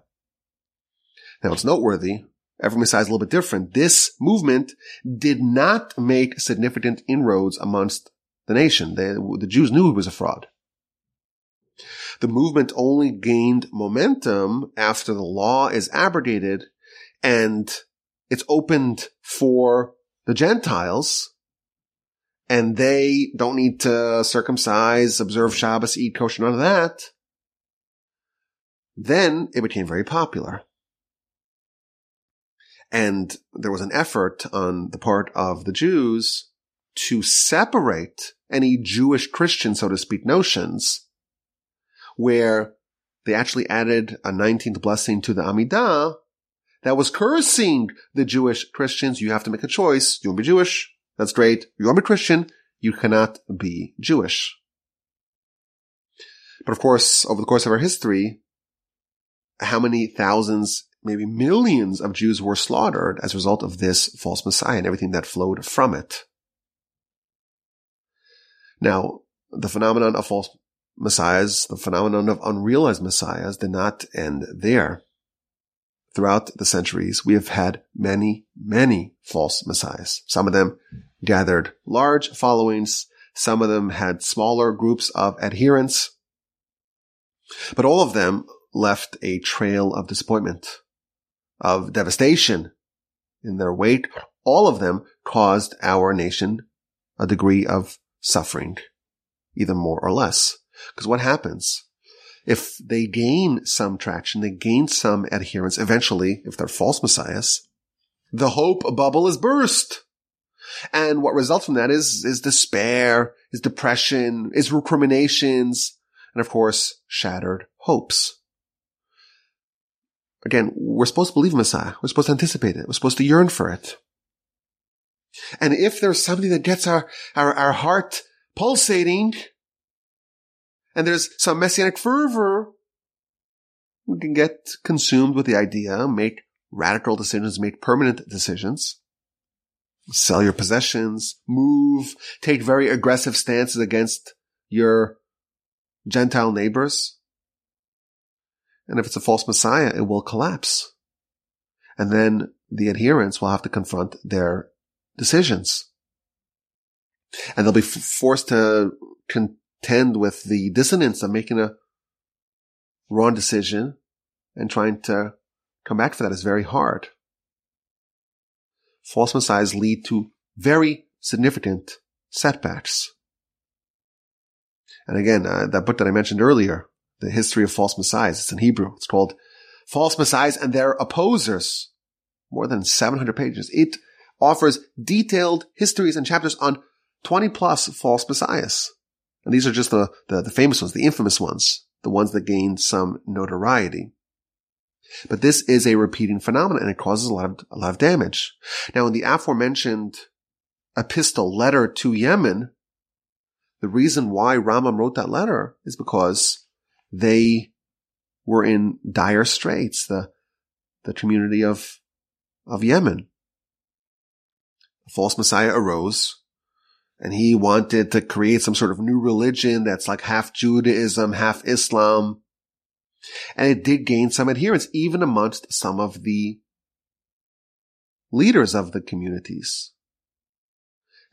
Now it's noteworthy. Every messiah is a little bit different. This movement did not make significant inroads amongst the nation. They, the Jews knew he was a fraud. The movement only gained momentum after the law is abrogated and it's opened for the Gentiles and they don't need to circumcise, observe Shabbos, eat kosher, none of that. Then it became very popular. And there was an effort on the part of the Jews to separate any Jewish Christian, so to speak, notions where they actually added a 19th blessing to the Amidah that was cursing the Jewish Christians. You have to make a choice. You want to be Jewish? That's great. You want to be Christian? You cannot be Jewish. But of course, over the course of our history, how many thousands, maybe millions of Jews were slaughtered as a result of this false Messiah and everything that flowed from it. Now, the phenomenon of false messiahs, the phenomenon of unrealized messiahs did not end there. Throughout the centuries, we have had many, many false messiahs. Some of them gathered large followings. Some of them had smaller groups of adherents. But all of them left a trail of disappointment, of devastation in their wake. All of them caused our nation a degree of suffering, either more or less. Because what happens? If they gain some traction, they gain some adherence, eventually, if they're false messiahs, the hope bubble is burst. And what results from that is, is despair, is depression, is recriminations, and of course, shattered hopes. Again, we're supposed to believe Messiah. We're supposed to anticipate it. We're supposed to yearn for it. And if there's something that gets our, our, our heart pulsating, and there's some messianic fervor, we can get consumed with the idea, make radical decisions, make permanent decisions, sell your possessions, move, take very aggressive stances against your Gentile neighbors. And if it's a false Messiah, it will collapse. And then the adherents will have to confront their decisions. And they'll be forced to con- contend with the dissonance of making a wrong decision and trying to come back for that is very hard. False messiahs lead to very significant setbacks. And again, uh, that book that I mentioned earlier, The History of False Messiahs, it's in Hebrew. It's called False Messiahs and Their Opposers. More than 700 pages. It offers detailed histories and chapters on 20 plus false messiahs. And these are just the, the, the famous ones, the infamous ones, the ones that gained some notoriety. But this is a repeating phenomenon and it causes a lot of, a lot of damage. Now in the aforementioned epistle letter to Yemen, the reason why Rambam wrote that letter is because they were in dire straits, the, the community of, of Yemen. A false Messiah arose and he wanted to create some sort of new religion that's like half Judaism, half Islam. And it did gain some adherents, even amongst some of the leaders of the communities.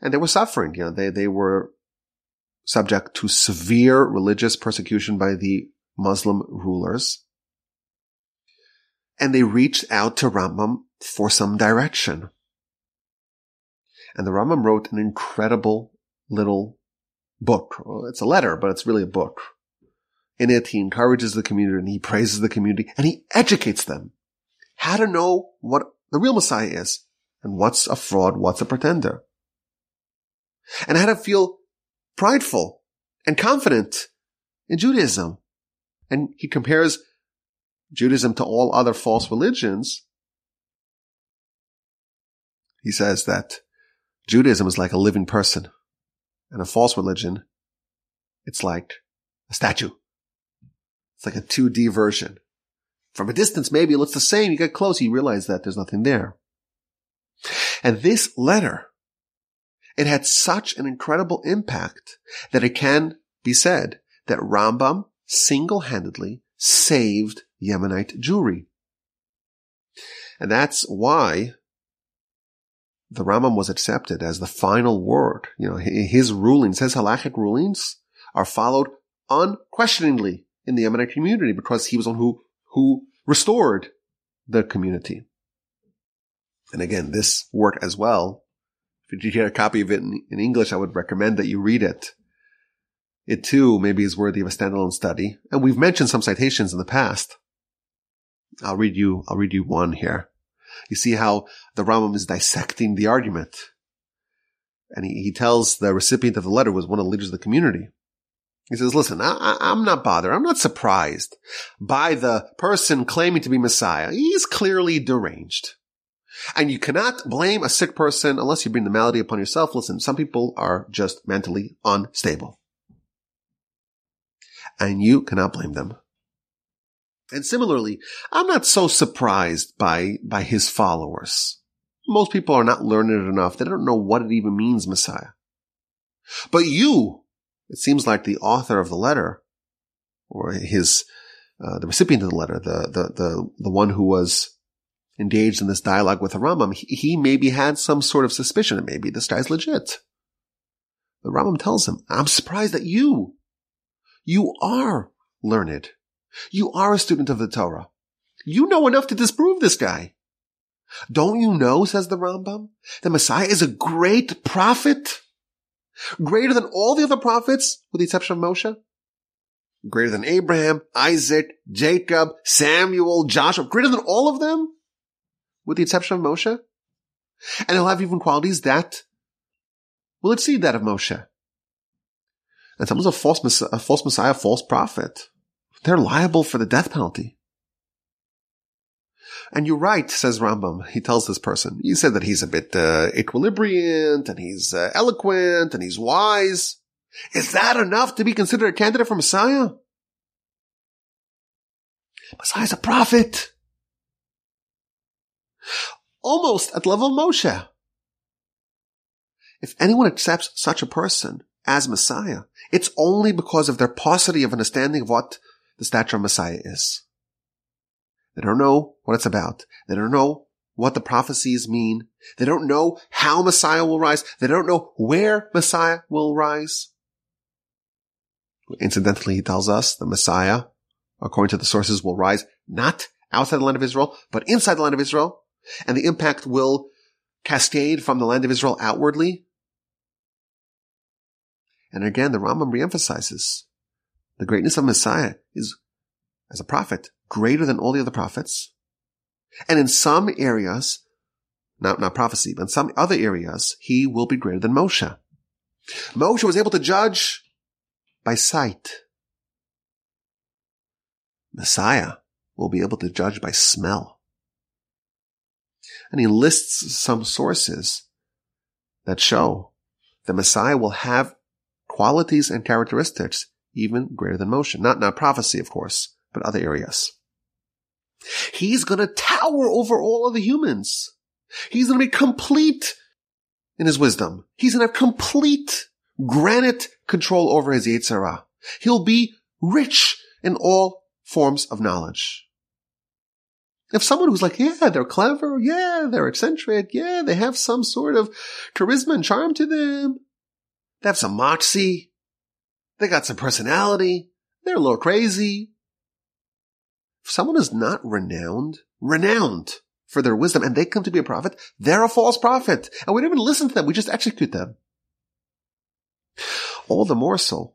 And they were suffering, you know, they, they were subject to severe religious persecution by the Muslim rulers. And they reached out to Rambam for some direction. And the Rambam wrote an incredible little book. It's a letter, but it's really a book. In it, he encourages the community and he praises the community and he educates them. how to know what the real Messiah is and what's a fraud, what's a pretender. And how to feel prideful and confident in Judaism. And he compares Judaism to all other false religions. He says that Judaism is like a living person and a false religion. It's like a statue. It's like a 2D version. From a distance, maybe it looks the same. You get close, you realize that there's nothing there. And this letter, it had such an incredible impact that it can be said that Rambam single-handedly saved Yemenite Jewry. And that's why the Rambam was accepted as the final word. You know, his rulings, his halachic rulings are followed unquestioningly in the Yemenite community because he was on who, who restored the community. And again, this work as well. If you get a copy of it in, in English, I would recommend that you read it. It too maybe is worthy of a standalone study. And we've mentioned some citations in the past. I'll read you, I'll read you one here. You see how the Rambam is dissecting the argument. And he, he tells the recipient of the letter was one of the leaders of the community. He says, listen, I, am not bothered. I'm not surprised by the person claiming to be Messiah. He's clearly deranged. And you cannot blame a sick person unless you bring the malady upon yourself. Listen, some people are just mentally unstable. And you cannot blame them. And similarly, I'm not so surprised by, by his followers. Most people are not learned enough. They don't know what it even means, Messiah. But you, it seems like the author of the letter, or his, uh, the recipient of the letter, the, the, the, the one who was engaged in this dialogue with the Rambam, he, he maybe had some sort of suspicion that maybe this guy's legit. The Rambam tells him, I'm surprised that you, you are learned. You are a student of the Torah. You know enough to disprove this guy. Don't you know, says the Rambam, the Messiah is a great prophet? Greater than all the other prophets, with the exception of Moshe? Greater than Abraham, Isaac, Jacob, Samuel, Joshua, greater than all of them? With the exception of Moshe? And he'll have even qualities that will exceed that of Moshe. And someone's a false, a false messiah, a false prophet they're liable for the death penalty. And you're right, says Rambam. He tells this person. You said that he's a bit uh, equilibrium and he's uh, eloquent and he's wise. Is that enough to be considered a candidate for Messiah? Messiah's a prophet. Almost at level Moshe. If anyone accepts such a person as Messiah, it's only because of their paucity of understanding of what the stature of Messiah is. They don't know what it's about. They don't know what the prophecies mean. They don't know how Messiah will rise. They don't know where Messiah will rise. Incidentally, he tells us the Messiah, according to the sources, will rise not outside the land of Israel, but inside the land of Israel. And the impact will cascade from the land of Israel outwardly. And again, the Rambam reemphasizes the greatness of Messiah is, as a prophet, greater than all the other prophets. And in some areas, not, not prophecy, but in some other areas, he will be greater than Moshe. Moshe was able to judge by sight. Messiah will be able to judge by smell. And he lists some sources that show the Messiah will have qualities and characteristics even greater than Moshe. Not, not prophecy, of course, but other areas. He's going to tower over all of the humans. He's going to be complete in his wisdom. He's going to have complete granite control over his Yetzer Hara. He'll be rich in all forms of knowledge. If someone who's like, yeah, they're clever, yeah, they're eccentric, yeah, they have some sort of charisma and charm to them, they have some moxie, they got some personality. They're a little crazy. If someone is not renowned, renowned for their wisdom and they come to be a prophet, they're a false prophet. And we don't even listen to them. We just execute them. All the more so.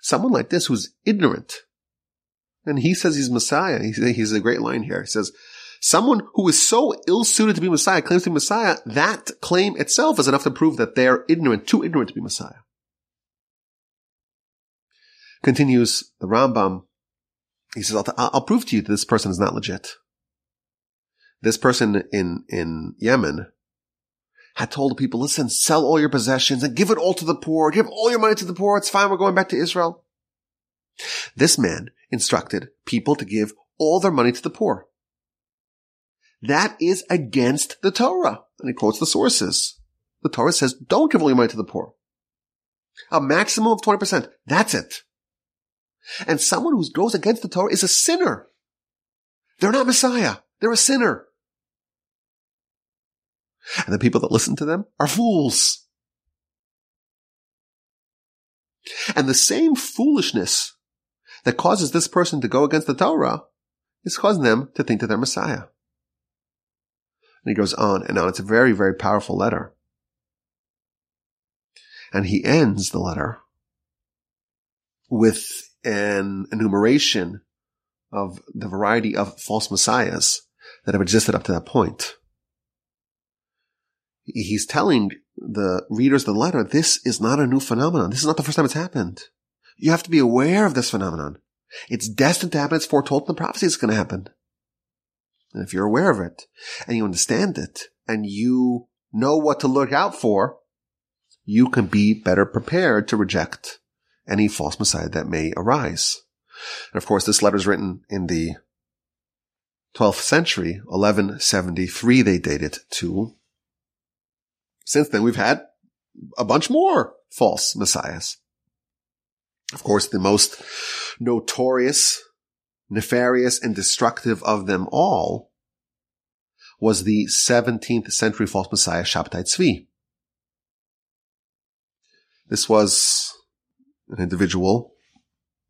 Someone like this who's ignorant And he says he's Messiah. He's, he's a great line here. He says, someone who is so ill-suited to be Messiah claims to be Messiah. That claim itself is enough to prove that they're ignorant, too ignorant to be Messiah. Continues the Rambam. He says, I'll, I'll prove to you that this person is not legit. This person in, in Yemen had told the people, listen, sell all your possessions and give it all to the poor. Give all your money to the poor. It's fine. We're going back to Israel. This man instructed people to give all their money to the poor. That is against the Torah. And he quotes the sources. The Torah says, don't give all your money to the poor. A maximum of 20%. That's it. And someone who goes against the Torah is a sinner. They're not Messiah. They're a sinner. And the people that listen to them are fools. And the same foolishness that causes this person to go against the Torah is causing them to think that they're Messiah. And he goes on and on. It's a very, very powerful letter. And he ends the letter with an enumeration of the variety of false messiahs that have existed up to that point he's telling the readers of the letter, this is not a new phenomenon. This is not the first time it's happened. You have to be aware of this phenomenon. It's destined to happen. It's foretold in the prophecy it's going to happen. And if you're aware of it and you understand it and you know what to look out for, you can be better prepared to reject any false messiah that may arise. And of course, this letter is written in the 12th century, 1173 they date it to. Since then, we've had a bunch more false messiahs. Of course, the most notorious, nefarious, and destructive of them all was the 17th century false messiah Shabtai Tzvi. This was an individual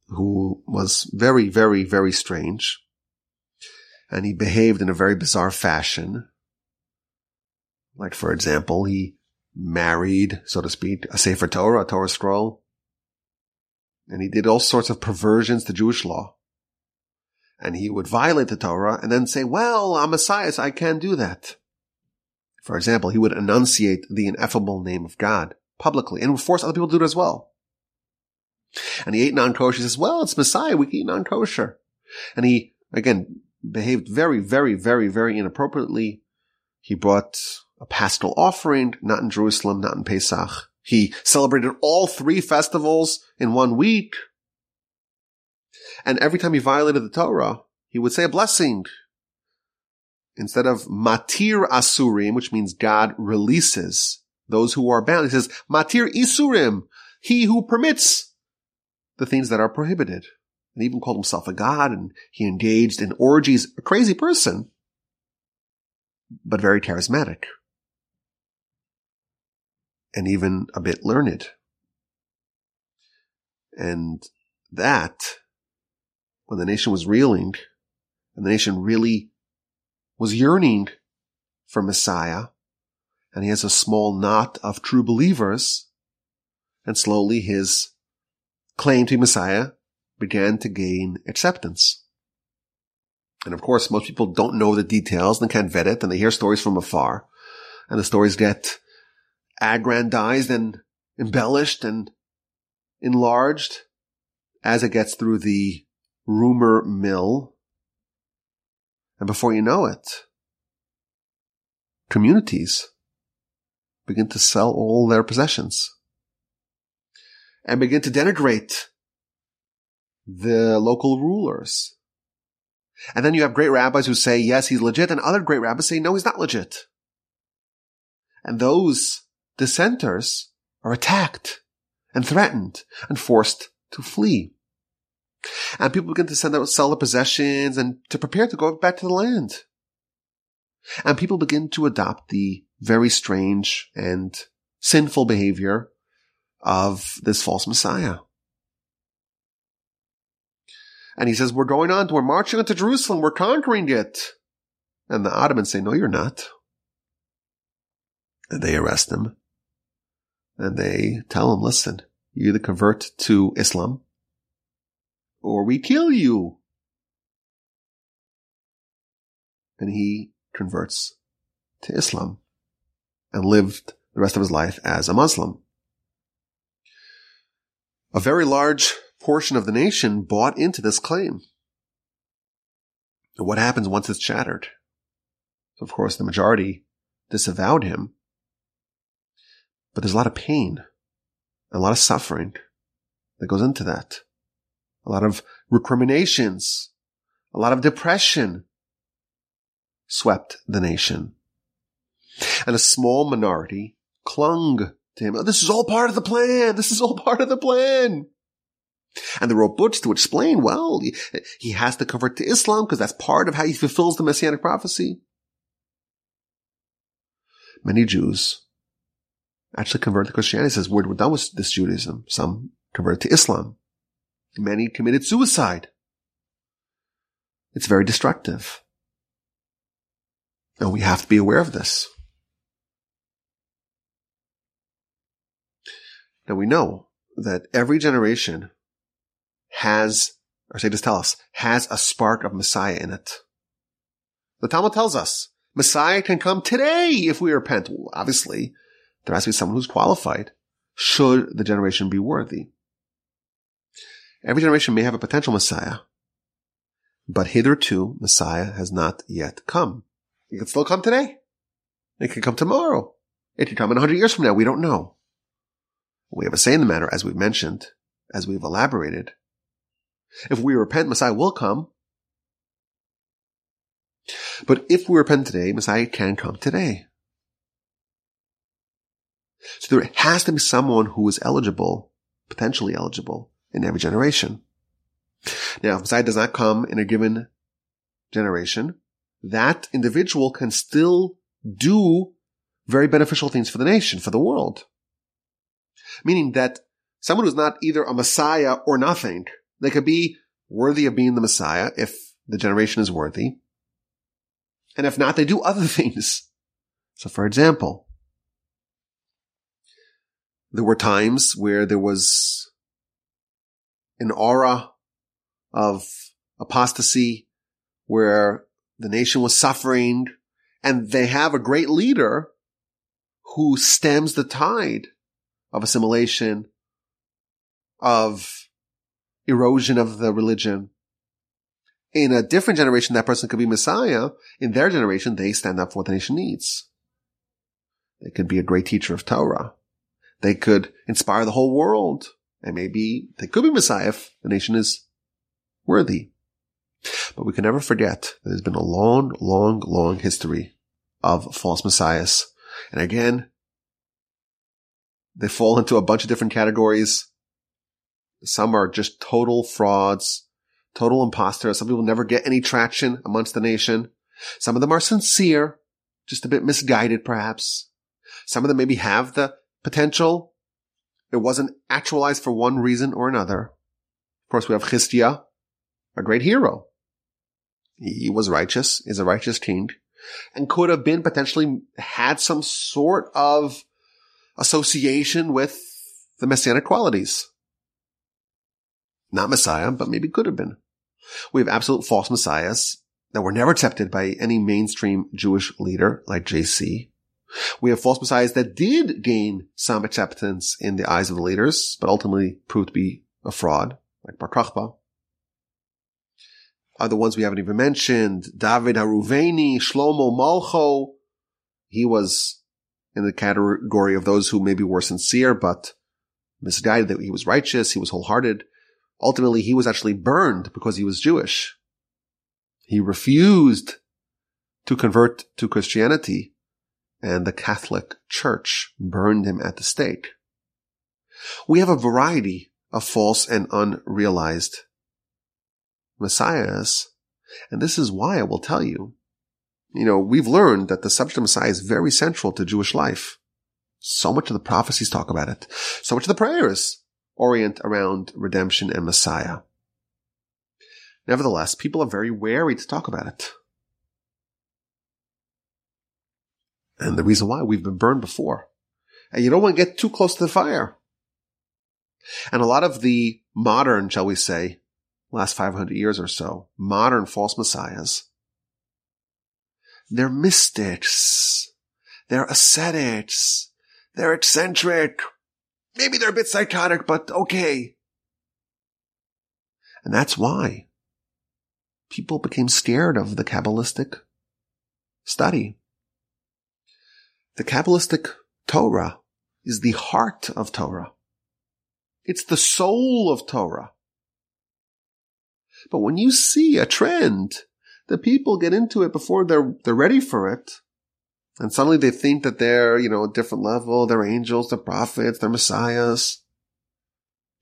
who was very, very, very strange. And he behaved in a very bizarre fashion. Like, for example, he married, so to speak, a Sefer Torah, a Torah scroll. And he did all sorts of perversions to Jewish law. And he would violate the Torah and then say, well, I'm Messiah, so I can't do that. For example, he would enunciate the ineffable name of God publicly and would force other people to do it as well. And he ate non-kosher. He says, well, it's Messiah. We can eat non-kosher. And he, again, behaved very, very, very, very inappropriately. He brought a paschal offering, not in Jerusalem, not in Pesach. He celebrated all three festivals in one week. And every time he violated the Torah, he would say a blessing. Instead of matir asurim, which means God releases those who are bound, he says matir isurim, he who permits the things that are prohibited. And even called himself a god and he engaged in orgies, a crazy person, but very charismatic and even a bit learned. And that, when the nation was reeling, and the nation really was yearning for Messiah, and he has a small knot of true believers, and slowly his claim to be Messiah began to gain acceptance. And of course, most people don't know the details and can't vet it, and they hear stories from afar, and the stories get aggrandized and embellished and enlarged as it gets through the rumor mill. And before you know it, communities begin to sell all their possessions and begin to denigrate the local rulers. And then you have great rabbis who say, yes, he's legit, and other great rabbis say, no, he's not legit. And those dissenters are attacked and threatened and forced to flee. And people begin to send out, sell their possessions and to prepare to go back to the land. And people begin to adopt the very strange and sinful behavior of this false Messiah. And he says, we're going on, we're marching into Jerusalem, we're conquering it. And the Ottomans say, no, you're not. And they arrest him and they tell him, listen, you either convert to Islam or we kill you. and he converts to Islam and lived the rest of his life as a Muslim. A very large portion of the nation bought into this claim. What happens once it's shattered? Of course, the majority disavowed him, but there's a lot of pain, a lot of suffering that goes into that. A lot of recriminations, a lot of depression swept the nation. And a small minority clung Oh, this is all part of the plan. This is all part of the plan. And they wrote books to explain, well, he has to convert to Islam because that's part of how he fulfills the messianic prophecy. Many Jews actually converted to Christianity. It says we're done with this Judaism. Some converted to Islam. Many committed suicide. It's very destructive. And we have to be aware of this. Now we know that every generation has, or say tell us, has a spark of Messiah in it. The Talmud tells us Messiah can come today if we repent. Well, obviously, there has to be someone who's qualified should the generation be worthy. Every generation may have a potential Messiah, but hitherto Messiah has not yet come. It can still come today. It can come tomorrow. It can come in a hundred years from now. We don't know. We have a say in the matter, as we've mentioned, as we've elaborated. If we repent, Messiah will come. But if we repent today, Messiah can come today. So there has to be someone who is eligible, potentially eligible, in every generation. Now, if Messiah does not come in a given generation, that individual can still do very beneficial things for the nation, for the world. Meaning that someone who's not either a Messiah or nothing, they could be worthy of being the Messiah if the generation is worthy. And if not, they do other things. So for example, there were times where there was an aura of apostasy where the nation was suffering and they have a great leader who stems the tide of assimilation, of erosion of the religion. In a different generation, that person could be Messiah. In their generation, they stand up for what the nation needs. They could be a great teacher of Torah. They could inspire the whole world. And maybe they could be Messiah if the nation is worthy. But we can never forget that there's been a long, long, long history of false messiahs. And again, they fall into a bunch of different categories. Some are just total frauds, total imposters. Some people never get any traction amongst the nation. Some of them are sincere, just a bit misguided perhaps. Some of them maybe have the potential. It wasn't actualized for one reason or another. Of course, we have Chizkiya, a great hero. He was righteous, is a righteous king, and could have been potentially had some sort of association with the messianic qualities. Not Messiah, but maybe could have been. We have absolute false messiahs that were never accepted by any mainstream Jewish leader like JC. We have false messiahs that did gain some acceptance in the eyes of the leaders, but ultimately proved to be a fraud, like Bar Kokhba. Are the ones we haven't even mentioned, David Haruveni, Shlomo Molcho. He was in the category of those who maybe were sincere, but misguided that he was righteous, he was wholehearted. Ultimately, he was actually burned because he was Jewish. He refused to convert to Christianity and the Catholic Church burned him at the stake. We have a variety of false and unrealized messiahs. And this is why I will tell you you know, we've learned that the subject of Messiah is very central to Jewish life. So much of the prophecies talk about it. So much of the prayers orient around redemption and Messiah. Nevertheless, people are very wary to talk about it. And the reason why we've been burned before. And you don't want to get too close to the fire. And a lot of the modern, shall we say, last 500 years or so, modern false messiahs They're mystics. They're ascetics. They're eccentric. Maybe they're a bit psychotic, but okay. And that's why people became scared of the Kabbalistic study. The Kabbalistic Torah is the heart of Torah. It's the soul of Torah. But when you see a trend that people get into it before they're, they're ready for it, and suddenly they think that they're, you know, a different level, they're angels, they're prophets, they're messiahs,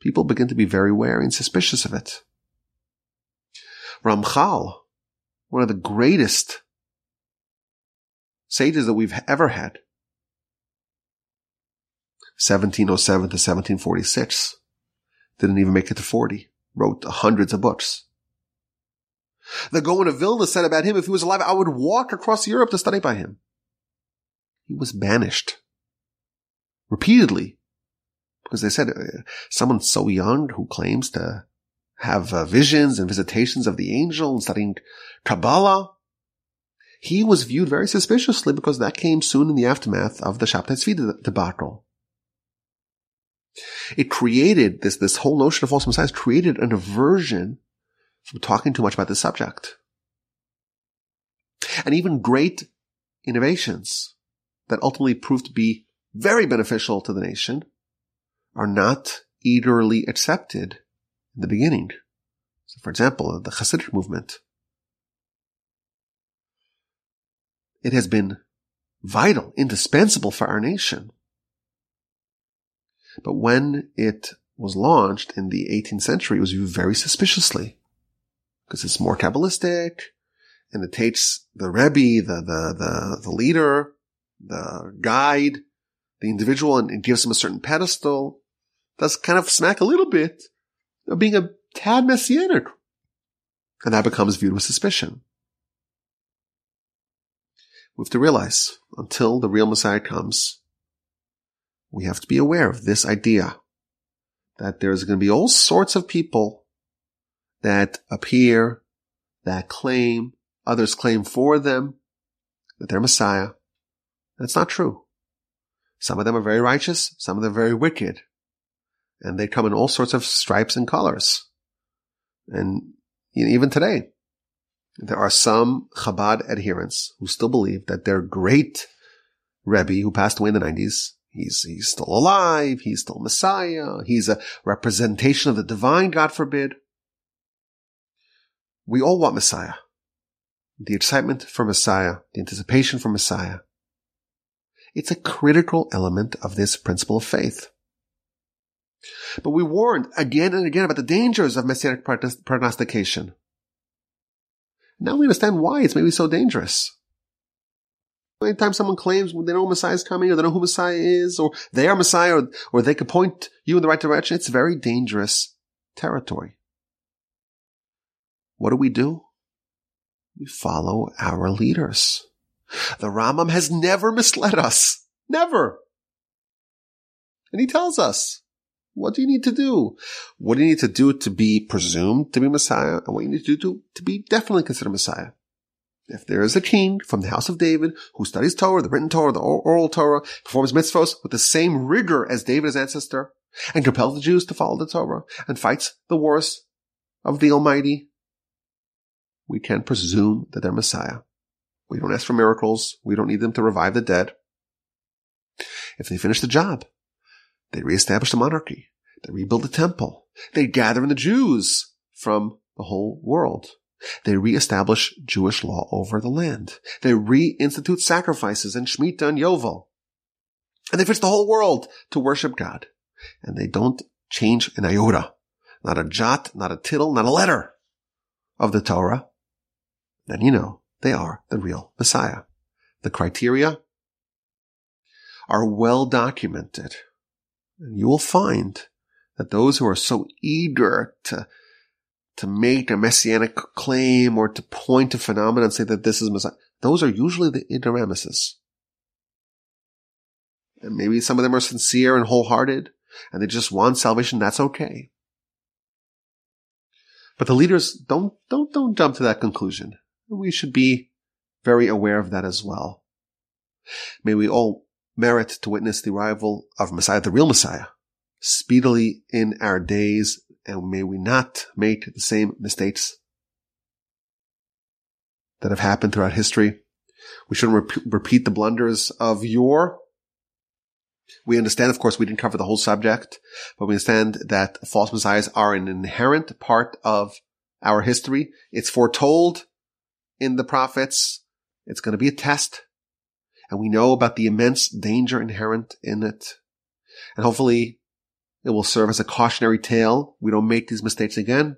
people begin to be very wary and suspicious of it. Ramchal, one of the greatest sages that we've ever had, 1707 to 1746, didn't even make it to 40, wrote hundreds of books. The Gaon of Vilna said about him, if he was alive, I would walk across Europe to study by him. He was banished repeatedly because they said uh, someone so young who claims to have uh, visions and visitations of the angel and studying Kabbalah. He was viewed very suspiciously because that came soon in the aftermath of the Shabtai Tzvi debacle. It created this, this whole notion of false messiahs created an aversion from talking too much about the subject. And even great innovations that ultimately proved to be very beneficial to the nation are not eagerly accepted in the beginning. So for example, the Hasidic movement. It has been vital, indispensable for our nation. But when it was launched in the 18th century, it was viewed very suspiciously because it's more Kabbalistic and it takes the Rebbe, the, the, the, the leader, the guide, the individual and it gives him a certain pedestal. Does kind of smack a little bit of being a tad messianic. And that becomes viewed with suspicion. We have to realize until the real Messiah comes, we have to be aware of this idea that there's going to be all sorts of people that appear, that claim, others claim for them that they're Messiah. That's not true. Some of them are very righteous, some of them are very wicked. And they come in all sorts of stripes and colors. And even today, there are some Chabad adherents who still believe that their great Rebbe who passed away in the 90s, he's, he's still alive, he's still Messiah, he's a representation of the divine, God forbid. We all want Messiah. The excitement for Messiah, the anticipation for Messiah. It's a critical element of this principle of faith. But we warned again and again about the dangers of messianic prognostication. Now we understand why it's maybe so dangerous. Anytime someone claims they know Messiah is coming, or they know who Messiah is, or they are Messiah, or, or they could point you in the right direction, it's very dangerous territory. What do we do? We follow our leaders. The Rambam has never misled us. Never. And he tells us, what do you need to do? What do you need to do to be presumed to be Messiah? And what you need to do to, to be definitely considered Messiah? If there is a king from the house of David who studies Torah, the written Torah, the oral Torah, performs mitzvahs with the same rigor as David, ancestor, and compels the Jews to follow the Torah, and fights the wars of the Almighty, we can presume that they're Messiah. We don't ask for miracles. We don't need them to revive the dead. If they finish the job, they reestablish the monarchy. They rebuild the temple. They gather in the Jews from the whole world. They reestablish Jewish law over the land. They reinstitute sacrifices and Shemitah and Yovel. And they fix the whole world to worship God. And they don't change an iota. Not a jot, not a tittle, not a letter of the Torah. Then you know they are the real Messiah. The criteria are well documented. And you will find that those who are so eager to, to make a messianic claim or to point to phenomena and say that this is Messiah, those are usually the ignoramuses. And maybe some of them are sincere and wholehearted and they just want salvation. That's okay. But the leaders don't, don't, don't jump to that conclusion. We should be very aware of that as well. May we all merit to witness the arrival of Messiah, the real Messiah, speedily in our days, and may we not make the same mistakes that have happened throughout history. We shouldn't rep- repeat the blunders of yore. We understand, of course, we didn't cover the whole subject, but we understand that false messiahs are an inherent part of our history. It's foretold in the prophets. It's going to be a test. And we know about the immense danger inherent in it. And hopefully it will serve as a cautionary tale. We don't make these mistakes again.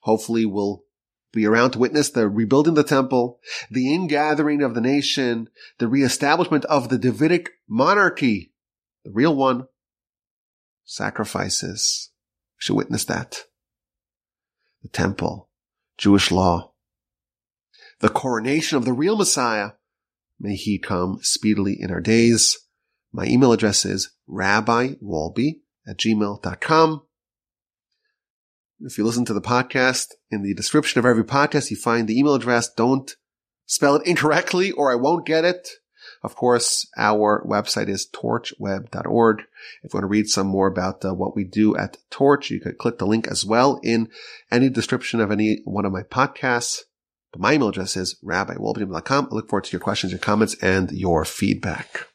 Hopefully we'll be around to witness the rebuilding of the temple, the ingathering of the nation, the reestablishment of the Davidic monarchy, the real one, sacrifices. We should witness that. The temple, Jewish law, the coronation of the real Messiah. May he come speedily in our days. My email address is rabbiwolbe at gmail.com. If you listen to the podcast, in the description of every podcast, you find the email address. Don't spell it incorrectly or I won't get it. Of course, our website is torchweb.org. If you want to read some more about uh, what we do at Torch, you could click the link as well in any description of any one of my podcasts. But my email address is rabbiwolbe.com. I look forward to your questions, your comments, and your feedback.